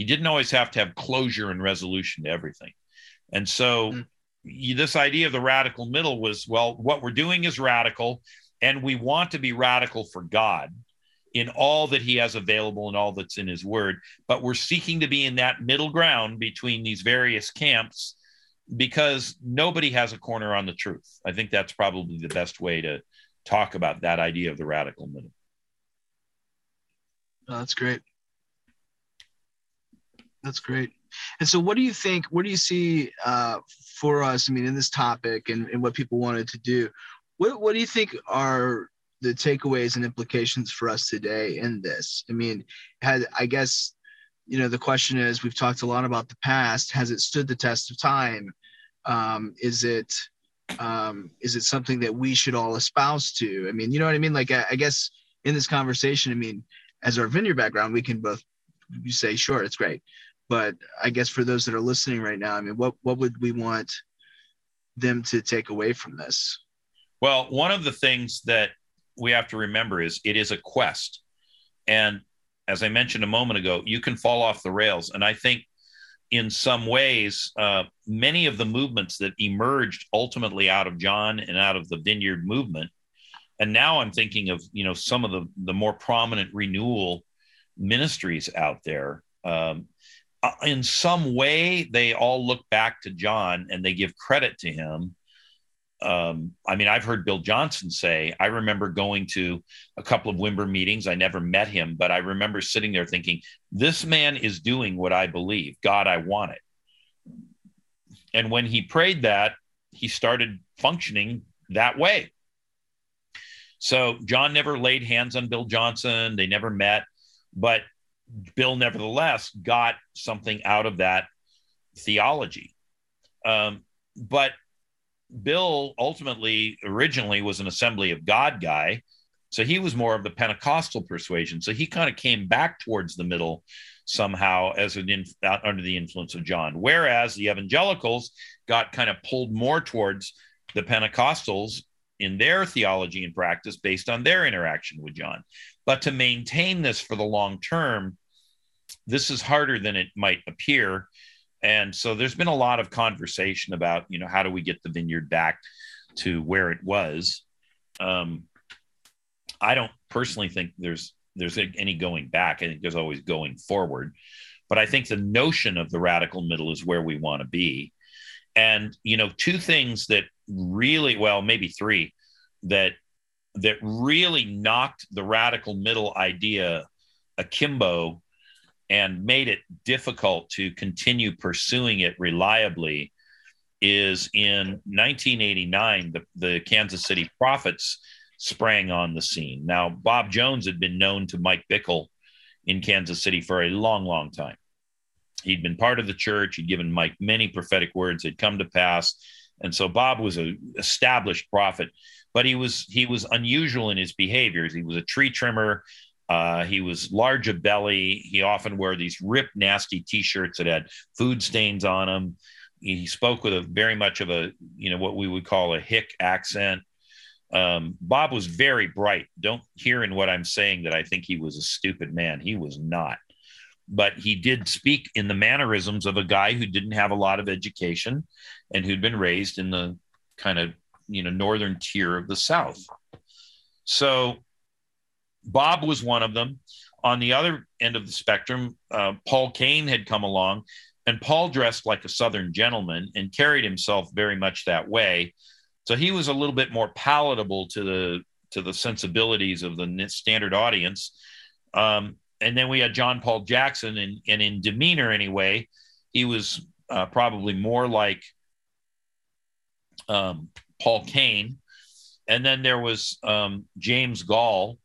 he didn't always have to have closure and resolution to everything. And so, mm-hmm. this idea of the radical middle was well, what we're doing is radical, and we want to be radical for God in all that he has available and all that's in his word. But we're seeking to be in that middle ground between these various camps because nobody has a corner on the truth. I think that's probably the best way to talk about that idea of the radical middle. That's great. That's great. And so, what do you think? What do you see uh, for us? I mean, in this topic and, and what people wanted to do, what what do you think are the takeaways and implications for us today in this? I mean, had I guess you know the question is we've talked a lot about the past. Has it stood the test of time? Um, is it um, is it something that we should all espouse to? I mean, you know what I mean? Like, I, I guess in this conversation, I mean, as our vineyard background, we can both say, sure, it's great. But I guess for those that are listening right now, I mean, what what would we want them to take away from this? Well, one of the things that we have to remember is it is a quest. And as I mentioned a moment ago, you can fall off the rails. And I think in some ways, uh, many of the movements that emerged ultimately out of John and out of the Vineyard movement, and now I'm thinking of you know some of the the more prominent renewal ministries out there. Um, uh, in some way, they all look back to John and they give credit to him um, I mean, I've heard Bill Johnson say, I remember going to a couple of Wimber meetings. I never met him, but I remember sitting there thinking, this man is doing what I believe. God, I want it. And when he prayed that, he started functioning that way. So John never laid hands on Bill Johnson. They never met, but Bill nevertheless got something out of that theology. Um, but Bill ultimately originally was an Assembly of God guy. So he was more of the Pentecostal persuasion. So he kind of came back towards the middle somehow as an under the influence of John. Whereas the evangelicals got kind of pulled more towards the Pentecostals in their theology and practice based on their interaction with John. But to maintain this for the long term, this is harder than it might appear and so there's been a lot of conversation about, you know, how do we get the vineyard back to where it was? Um, I don't personally think there's there's any going back. I think there's always going forward. But I think the notion of the radical middle is where we want to be. And you know, two things that really, well, maybe three, that that really knocked the radical middle idea akimbo and made it difficult to continue pursuing it reliably is in 1989 the, the kansas city prophets sprang on the scene. Now bob jones had been known to mike bickle in kansas city for a long long time. He'd been part of the church. He'd given mike many prophetic words had come to pass. And so bob was an established prophet but he was he was unusual in his behaviors. He was a tree trimmer uh, he was large of belly. He often wore these ripped, nasty T-shirts that had food stains on them. He spoke with a very much of a, you know, what we would call a hick accent. Um, Bob was very bright. Don't hear in what I'm saying that I think he was a stupid man. He was not. But he did speak in the mannerisms of a guy who didn't have a lot of education and who'd been raised in the kind of, you know, northern tier of the South. So Bob was one of them. On the other end of the spectrum, uh, Paul Cain had come along, and Paul dressed like a Southern gentleman and carried himself very much that way. So he was a little bit more palatable to the to the sensibilities of the standard audience. Um, and then we had John Paul Jackson, and, and in demeanor anyway, he was uh, probably more like um, Paul Cain. And then there was um, James Goll,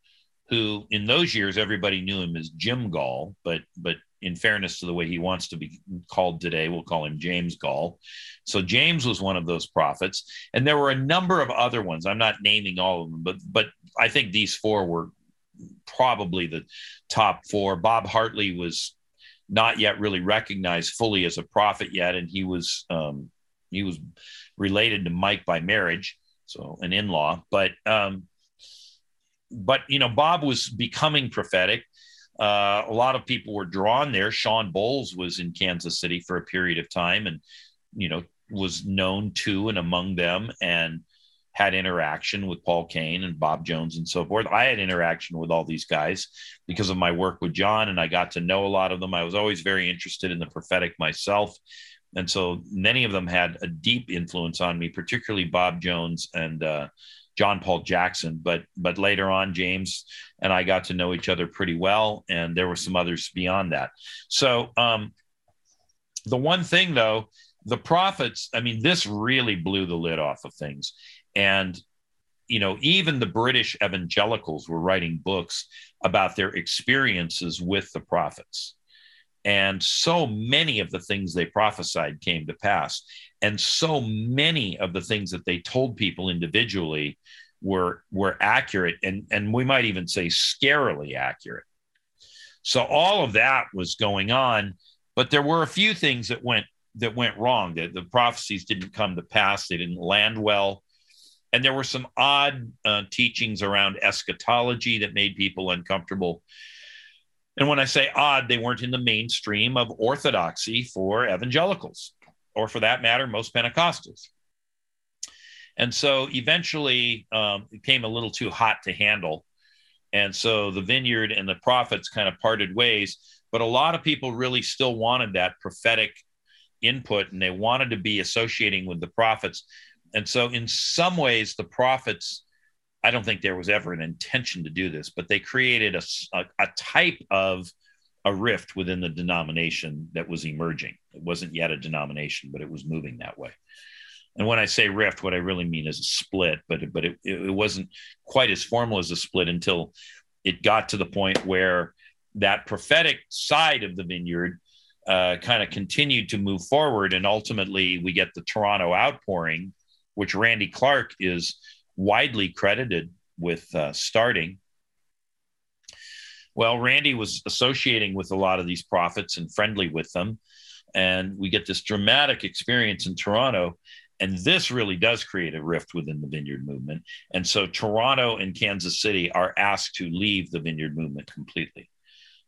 who in those years everybody knew him as Jim Goll, but but in fairness to the way he wants to be called today, we'll call him James Goll. So James was one of those prophets, and there were a number of other ones. I'm not naming all of them, but but I think these four were probably the top four. Bob Hartley was not yet really recognized fully as a prophet yet, and he was um, he was related to Mike by marriage, so an in-law, but um, but you know, Bob was becoming prophetic. Uh, a lot of people were drawn there. Shawn Bolz was in Kansas City for a period of time, and you know, was known to and among them, and had interaction with Paul Cain and Bob Jones and so forth. I had interaction with all these guys because of my work with John, and I got to know a lot of them. I was always very interested in the prophetic myself. And so many of them had a deep influence on me, particularly Bob Jones and uh, John Paul Jackson, but but later on, James and I got to know each other pretty well, and there were some others beyond that. So um, the one thing though, the prophets, I mean, this really blew the lid off of things, and you know, even the British evangelicals were writing books about their experiences with the prophets. And so many of the things they prophesied came to pass. And so many of the things that they told people individually were, were accurate and, and we might even say scarily accurate. So all of that was going on, but there were a few things that went that went wrong. The, the prophecies didn't come to pass. They didn't land well. And there were some odd uh, teachings around eschatology that made people uncomfortable. And when I say odd, they weren't in the mainstream of orthodoxy for evangelicals, or for that matter, most Pentecostals. And so eventually um, it came a little too hot to handle. And so the vineyard and the prophets kind of parted ways. But a lot of people really still wanted that prophetic input and they wanted to be associating with the prophets. And so, in some ways, the prophets, I don't think there was ever an intention to do this, but they created a, a, a type of a rift within the denomination that was emerging. It wasn't yet a denomination, but it was moving that way. And when I say rift, what I really mean is a split, but but it, it wasn't quite as formal as a split until it got to the point where that prophetic side of the vineyard uh, kind of continued to move forward. And ultimately, we get the Toronto outpouring, which Randy Clark is widely credited with uh, starting. Well, Randy was associating with a lot of these prophets and friendly with them. And we get this dramatic experience in Toronto. And this really does create a rift within the vineyard movement. And so Toronto and Kansas City are asked to leave the vineyard movement completely.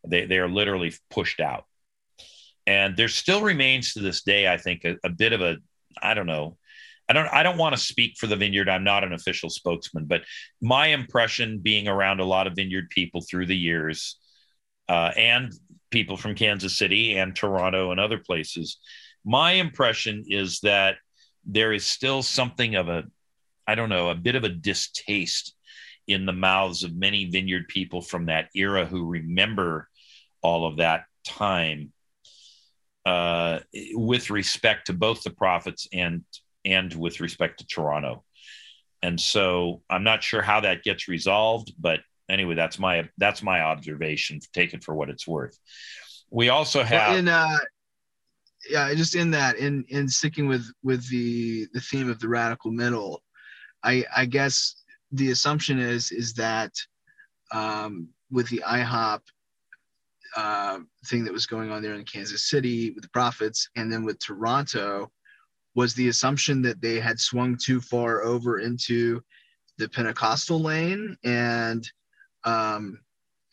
They, they are literally pushed out. And there still remains to this day, I think, a, a bit of a, I don't know, I don't I don't want to speak for the vineyard. I'm not an official spokesman, but my impression being around a lot of vineyard people through the years, uh, and people from Kansas City and Toronto and other places, my impression is that there is still something of a, I don't know, a bit of a distaste in the mouths of many vineyard people from that era who remember all of that time uh, with respect to both the prophets and and with respect to Toronto. And so I'm not sure how that gets resolved, but anyway, that's my that's my observation. Take it for what it's worth. We also have in uh, yeah, just in that in in sticking with with the the theme of the radical middle, I I guess the assumption is is that um, with the IHOP uh, thing that was going on there in Kansas City with the Prophets, and then with Toronto, was the assumption that they had swung too far over into the Pentecostal lane, and um,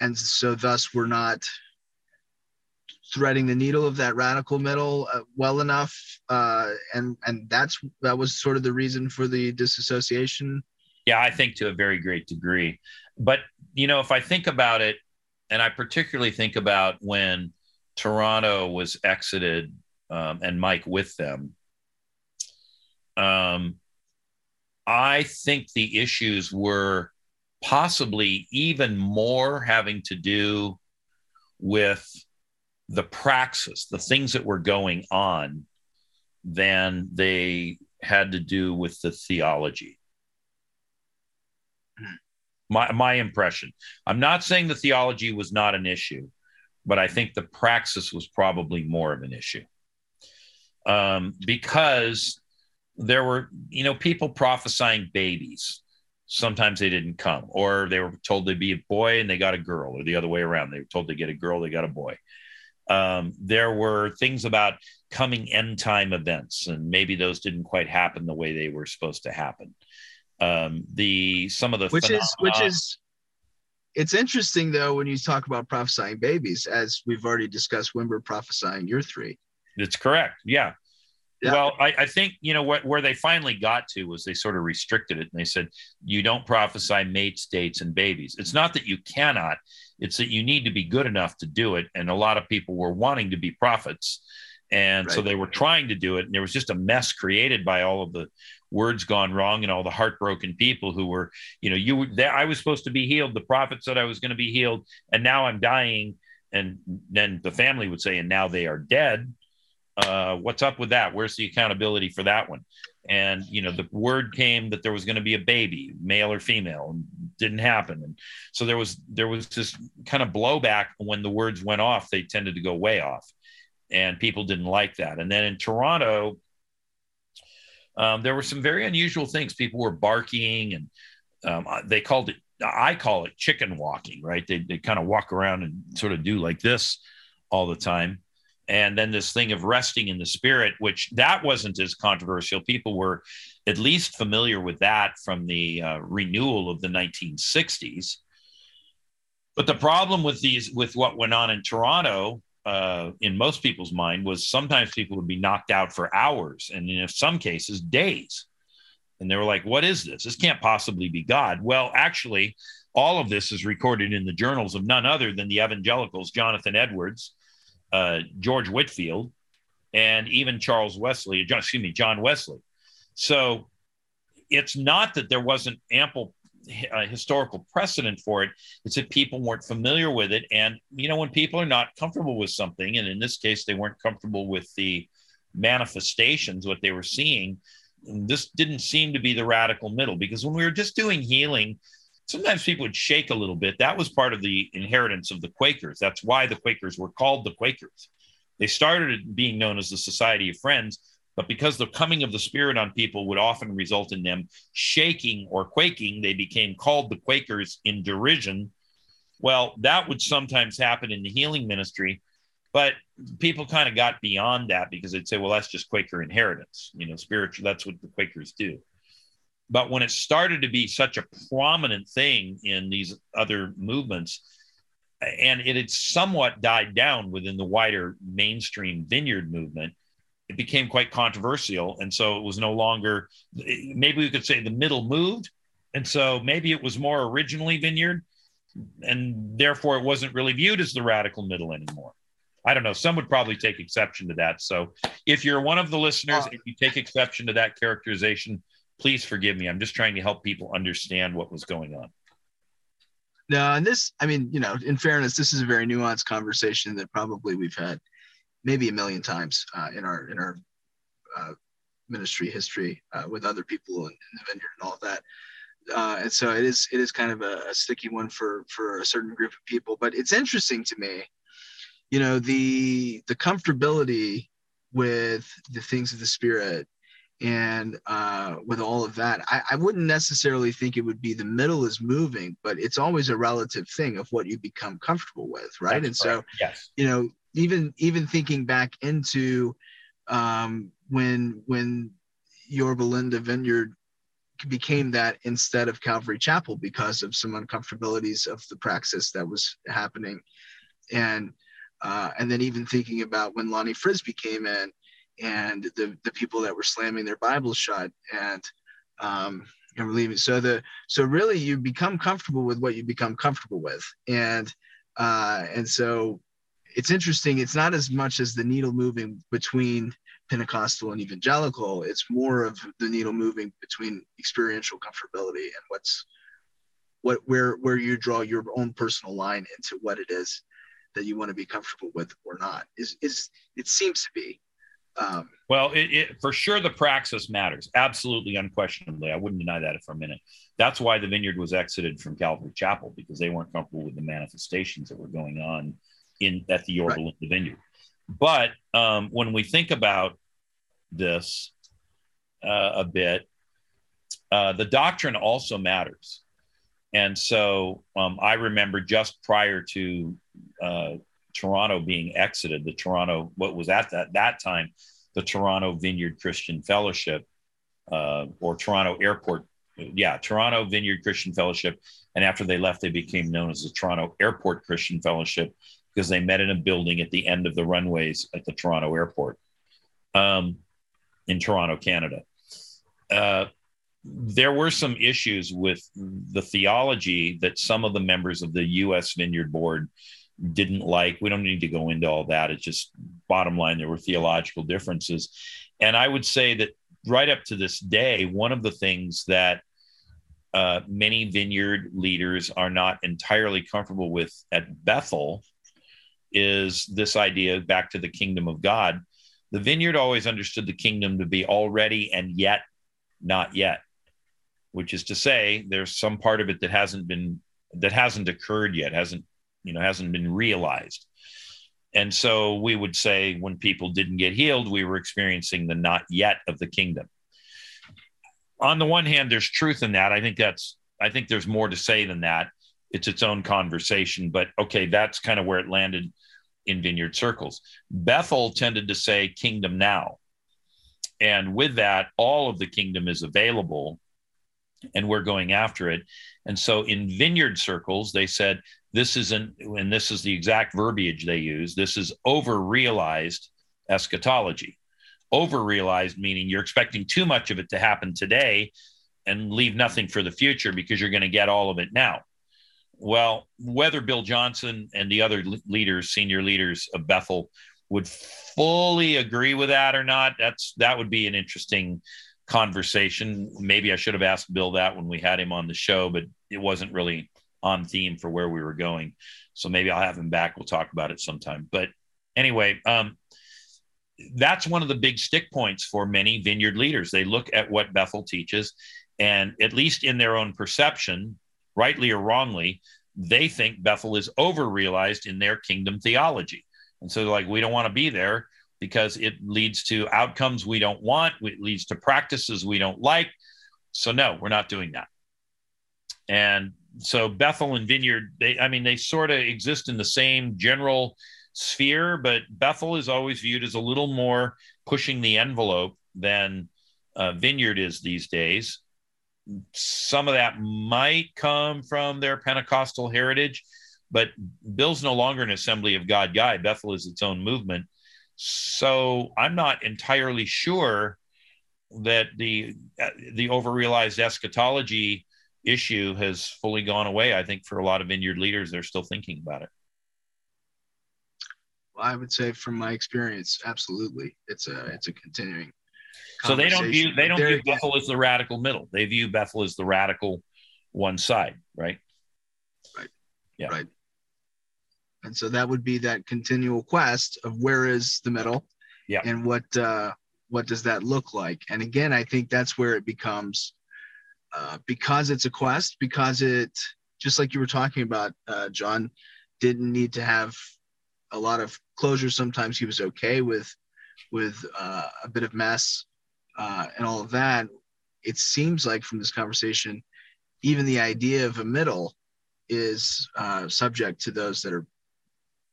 and so thus we're not threading the needle of that radical middle uh, well enough, uh, and and that's that was sort of the reason for the disassociation. Yeah, I think to a very great degree, but you know, if I think about it and I particularly think about when Toronto was exited um, and Mike with them. Um, I think the issues were possibly even more having to do with the praxis, the things that were going on, than they had to do with the theology my my impression. I'm not saying the theology was not an issue, but I think the praxis was probably more of an issue um, because there were you know people prophesying babies. Sometimes they didn't come, or they were told they'd be a boy and they got a girl, or the other way around. They were told they get a girl, they got a boy. Um, there were things about coming end time events, and maybe those didn't quite happen the way they were supposed to happen um, the some of the which phenomena- is which is it's interesting though when you talk about prophesying babies, as we've already discussed. Wimber prophesying your three. It's correct. Yeah. Yeah. Well, I, I, think you know what where they finally got to was they sort of restricted it and they said you don't prophesy mates, dates, and babies. It's not that you cannot; it's that you need to be good enough to do it. And a lot of people were wanting to be prophets, and right. so they were trying to do it. And there was just a mess created by all of the words gone wrong and all the heartbroken people who were, you know, you there, I was supposed to be healed. The prophet said I was going to be healed, and now I'm dying. And then the family would say, and now they are dead. Uh, what's up with that? Where's the accountability for that one? And you know, the word came that there was going to be a baby, male or female, and didn't happen. And so there was there was this kind of blowback when the words went off. They tended to go way off, and people didn't like that. And then in Toronto, um, there were some very unusual things. People were barking, and um, they called it. I call it chicken walking. Right? They they kind of walk around and sort of do like this all the time. And then this thing of resting in the spirit which that wasn't as controversial. People were at least familiar with that from the uh, renewal of the 1960s but the problem with these with what went on in toronto uh, in most people's mind was sometimes people would be knocked out for hours and in some cases days. And they were like what is this? This can't possibly be god. Well actually all of this is recorded in the journals of none other than the evangelicals jonathan edwards uh, George Whitefield, and even Charles Wesley, John, excuse me, John Wesley. So it's not that there wasn't ample uh, historical precedent for it. It's that people weren't familiar with it. And, you know, when people are not comfortable with something, and in this case, they weren't comfortable with the manifestations, what they were seeing, this didn't seem to be the radical middle because when we were just doing healing, sometimes people would shake a little bit. That was part of the inheritance of the Quakers. That's why the Quakers were called the Quakers. They started being known as the Society of Friends, but because the coming of the Spirit on people would often result in them shaking or quaking, they became called the Quakers in derision. Well, that would sometimes happen in the healing ministry, but people kind of got beyond that because they'd say, well, that's just Quaker inheritance. You know, spiritual, that's what the Quakers do. But when it started to be such a prominent thing in these other movements, and it had somewhat died down within the wider mainstream vineyard movement, it became quite controversial. And so it was no longer, maybe we could say the middle moved. And so maybe it was more originally vineyard, and therefore it wasn't really viewed as the radical middle anymore. I don't know. Some would probably take exception to that. So if you're one of the listeners and you take exception to that characterization, please forgive me. I'm just trying to help people understand what was going on. No, and this, I mean, you know, in fairness, this is a very nuanced conversation that probably we've had maybe a million times uh, in our in our uh, ministry history uh, with other people in, in, the vineyard and all that. Uh, and so it is it is kind of a, a sticky one for for a certain group of people. But it's interesting to me, you know, the the comfortability with the things of the spirit and uh, with all of that I, I, wouldn't necessarily think it would be the middle is moving but it's always a relative thing of what you become comfortable with right? That's and so yes. you know even even thinking back into um, when when your Yorba Linda Vineyard became that instead of Calvary Chapel because of some uncomfortabilities of the praxis that was happening. And uh, and then even thinking about when Lonnie Frisbee came in and the the people that were slamming their Bibles shut and um, and leaving. So the so really you become comfortable with what you become comfortable with, and uh, and so it's interesting. It's not as much as the needle moving between Pentecostal and evangelical. It's more of the needle moving between experiential comfortability and what's what where where you draw your own personal line into what it is that you want to be comfortable with or not. Is is it seems to be um, well, it, it, for sure, the praxis matters. Absolutely, unquestionably. I wouldn't deny that for a minute. That's why the vineyard was exited from Calvary Chapel because they weren't comfortable with the manifestations that were going on in at the Yorba right. the vineyard. But um, when we think about this uh, a bit, uh, the doctrine also matters. And so um, I remember just prior to uh, Toronto being exited, the Toronto, what was at that, that time, the Toronto Vineyard Christian Fellowship uh, or Toronto Airport. Yeah, Toronto Vineyard Christian Fellowship. And after they left, they became known as the Toronto Airport Christian Fellowship because they met in a building at the end of the runways at the Toronto Airport um, in Toronto, Canada. Uh, there were some issues with the theology that some of the members of the U.S. Vineyard Board didn't like. We don't need to go into all that. It's just bottom line, there were theological differences. And I would say that right up to this day, one of the things that uh, many vineyard leaders are not entirely comfortable with at Bethel is this idea back to the kingdom of God. The vineyard always understood the kingdom to be already and yet not yet, which is to say, there's some part of it that hasn't been that hasn't occurred yet, hasn't you know hasn't been realized and so we would say when people didn't get healed we were experiencing the not yet of the kingdom on the one hand there's truth in that i think that's i think there's more to say than that it's its own conversation but okay that's kind of where it landed in vineyard circles. Bethel tended to say kingdom now. And with that, all of the kingdom is available and we're going after it. And so in vineyard circles, they said, this isn't, and this is the exact verbiage they use, this is over realized eschatology. Over realized meaning you're expecting too much of it to happen today and leave nothing for the future because you're going to get all of it now. Well, whether Bill Johnson and the other leaders, senior leaders of Bethel, would fully agree with that or not, that's that would be an interesting conversation. Maybe I should have asked Bill that when we had him on the show, but it wasn't really on theme for where we were going. So maybe I'll have him back. We'll talk about it sometime. But anyway, um, that's one of the big stick points for many vineyard leaders. They look at what Bethel teaches, and at least in their own perception, rightly or wrongly, they think Bethel is over realized in their kingdom theology. And so, they're like, we don't want to be there because it leads to outcomes we don't want, it leads to practices we don't like. So, no, we're not doing that. And so, Bethel and Vineyard, they, I mean, they sort of exist in the same general sphere, but Bethel is always viewed as a little more pushing the envelope than uh, Vineyard is these days. Some of that might come from their Pentecostal heritage, but Bill's no longer an Assembly of God guy. Bethel is its own movement. So I'm not entirely sure that the the overrealized eschatology issue has fully gone away. I think for a lot of vineyard leaders, they're still thinking about it. Well, I would say from my experience, absolutely, it's a it's a continuing. So they don't view they don't view Bethel as the radical middle. They view Bethel as the radical one side, right? Right. Yeah. Right. And so that would be that continual quest of where is the middle, yeah, and what uh, what does that look like? And again, I think that's where it becomes uh, because it's a quest, because it just like you were talking about, uh, John didn't need to have a lot of closure. Sometimes he was okay with with uh, a bit of mess uh, and all of that. It seems like from this conversation, even the idea of a middle is uh, subject to those that are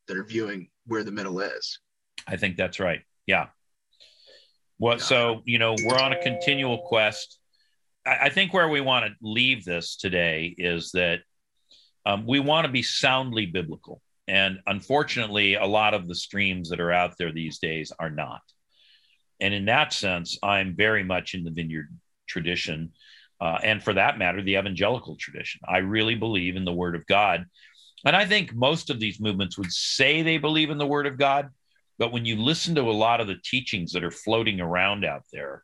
that are viewing where the middle is. I think that's right. Yeah. Well, yeah. so you know, we're on a continual quest. I, think where we want to leave this today is that um, we want to be soundly biblical. And unfortunately, a lot of the streams that are out there these days are not. And in that sense, I'm very much in the vineyard tradition. Uh, and for that matter, the evangelical tradition. I really believe in the word of God. And I think most of these movements would say they believe in the word of God. But when you listen to a lot of the teachings that are floating around out there,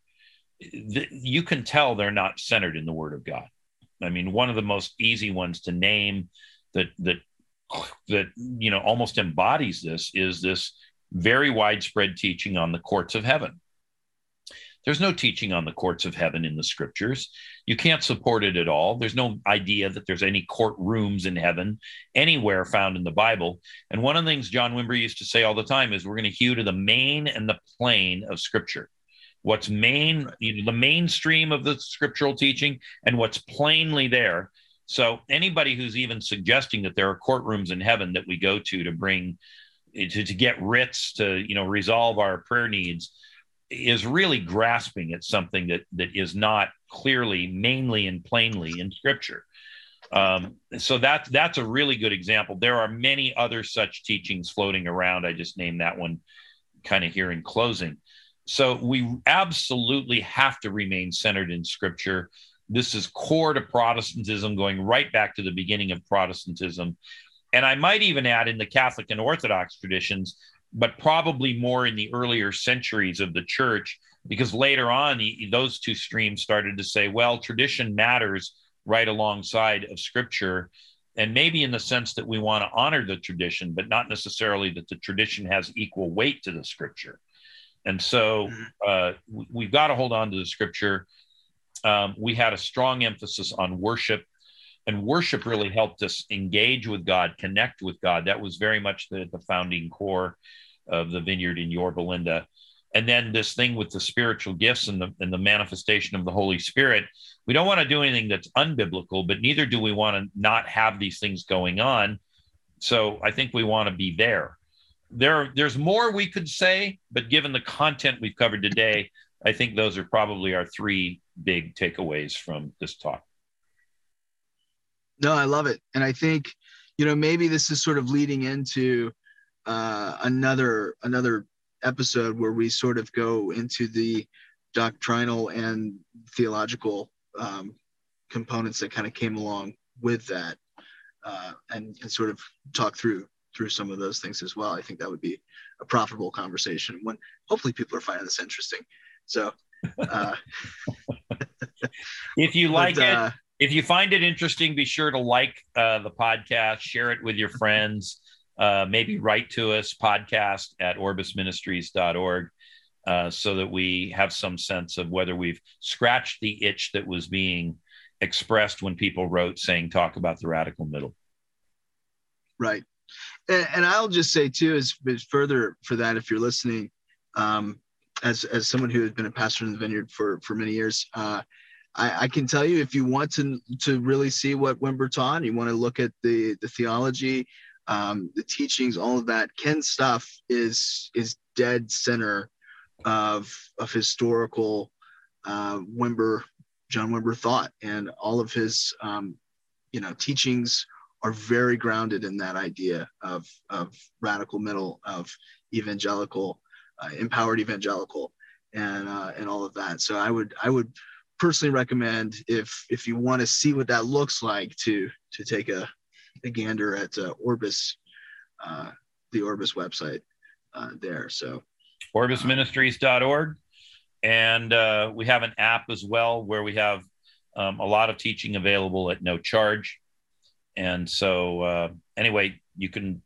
th- you can tell they're not centered in the word of God. I mean, one of the most easy ones to name that that that you know almost embodies this is this very widespread teaching on the courts of heaven. There's no teaching on the courts of heaven in the scriptures. You can't support it at all. There's no idea that there's any courtrooms in heaven anywhere found in the Bible. And one of the things John Wimber used to say all the time is we're going to hew to the main and the plain of scripture. What's main, you know, the mainstream of the scriptural teaching and what's plainly there so anybody who's even suggesting that there are courtrooms in heaven that we go to to bring to, to get writs to you know resolve our prayer needs is really grasping at something that that is not clearly, mainly and plainly in Scripture. Um, so that's that's a really good example. There are many other such teachings floating around. I just named that one kind of here in closing. So we absolutely have to remain centered in Scripture. This is core to Protestantism, going right back to the beginning of Protestantism. And I might even add in the Catholic and Orthodox traditions, but probably more in the earlier centuries of the church, because later on, those two streams started to say, well, tradition matters right alongside of scripture. And maybe in the sense that we want to honor the tradition, but not necessarily that the tradition has equal weight to the scripture. And so mm-hmm. uh, we've got to hold on to the scripture um, we had a strong emphasis on worship, and worship really helped us engage with God, connect with God. That was very much the, the founding core of the vineyard in Yorba Linda. And then this thing with the spiritual gifts and the, and the manifestation of the Holy Spirit. We don't want to do anything that's unbiblical, but neither do we want to not have these things going on. So I think we want to be there. There there's more we could say, but given the content we've covered today, I think those are probably our three big takeaways from this talk. No, I love it, and I think you know maybe this is sort of leading into uh, another another episode where we sort of go into the doctrinal and theological um, components that kind of came along with that, uh, and, and sort of talk through through some of those things as well. I think that would be a profitable conversation when hopefully people are finding this interesting. So, uh, *laughs* if you like but, uh, it, if you find it interesting, be sure to like uh, the podcast, share it with your friends. Uh, maybe write to us podcast at orbisministries.org uh, so that we have some sense of whether we've scratched the itch that was being expressed when people wrote saying talk about the radical middle. Right. And, I'll just say too, as, further for that, if you're listening, um, as, as someone who has been a pastor in the vineyard for, for many years, uh, I, I, can tell you if you want to, to really see what Wimber taught, you want to look at the, the theology, um, the teachings, all of that, Ken's stuff is, is dead center of, of historical uh, Wimber John Wimber thought, and all of his, um, you know, teachings are very grounded in that idea of, of radical middle, of evangelical, uh, empowered evangelical, and uh, and all of that. So I would I would personally recommend if if you want to see what that looks like to to take a, a gander at uh, Orbis, uh, the Orbis website uh, there. So orbisministries.org and uh, we have an app as well where we have um, a lot of teaching available at no charge. And so, uh, anyway, you can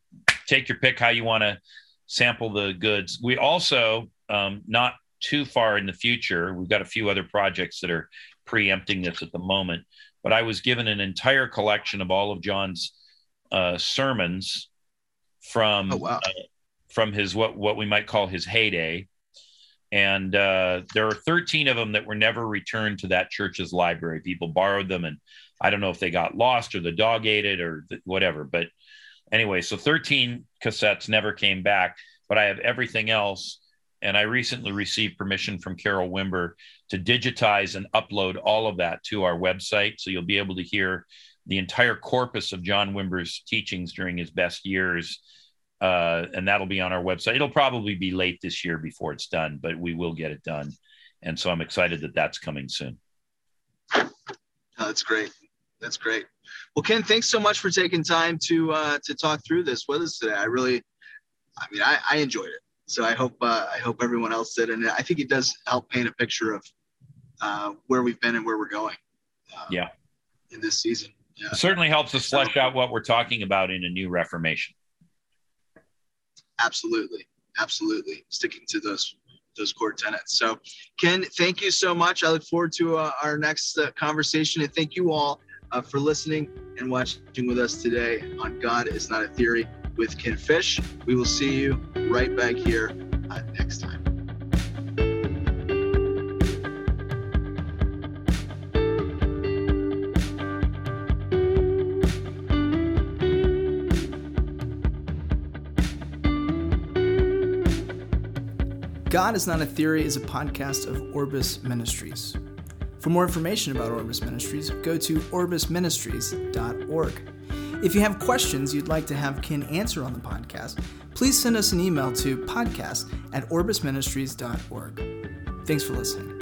take your pick how you want to sample the goods. We also, um, not too far in the future, we've got a few other projects that are preempting this at the moment. But I was given an entire collection of all of John's uh, sermons from oh, wow. uh, from his what what we might call his heyday, and uh, there are 13 of them that were never returned to that church's library. People borrowed them, and I don't know if they got lost or the dog ate it or whatever. But anyway, so 13 cassettes never came back, but I have everything else. And I recently received permission from Carol Wimber to digitize and upload all of that to our website. So you'll be able to hear the entire corpus of John Wimber's teachings during his best years uh, and that'll be on our website. It'll probably be late this year before it's done, but we will get it done. And so I'm excited that that's coming soon. Oh, that's great. That's great. Well, Ken, thanks so much for taking time to uh, to talk through this with us today. I really, I mean, I, I enjoyed it. So I hope uh, I hope everyone else did, and I think it does help paint a picture of uh, where we've been and where we're going. Uh, yeah. In this season. Yeah. It certainly helps us flesh out what we're talking about in a new Reformation absolutely, absolutely sticking to those those core tenets. So, Ken, thank you so much. I look forward to uh, our next uh, conversation, and thank you all uh, for listening and watching with us today on God is Not a Theory with Ken Fish. We will see you right back here uh, next time. God is Not a Theory is a podcast of Orbis Ministries. For more information about Orbis Ministries, go to orbisministries.org. If you have questions you'd like to have Ken answer on the podcast, please send us an email to podcast at orbisministries.org. Thanks for listening.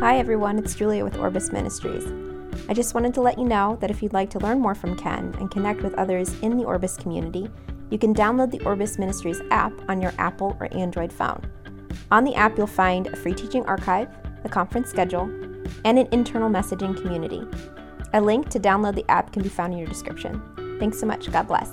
Hi, everyone. It's Julia with Orbis Ministries. I just wanted to let you know that if you'd like to learn more from Ken and connect with others in the Orbis community, you can download the Orbis Ministries app on your Apple or Android phone. On the app, you'll find a free teaching archive, the conference schedule, and an internal messaging community. A link to download the app can be found in your description. Thanks so much. God bless.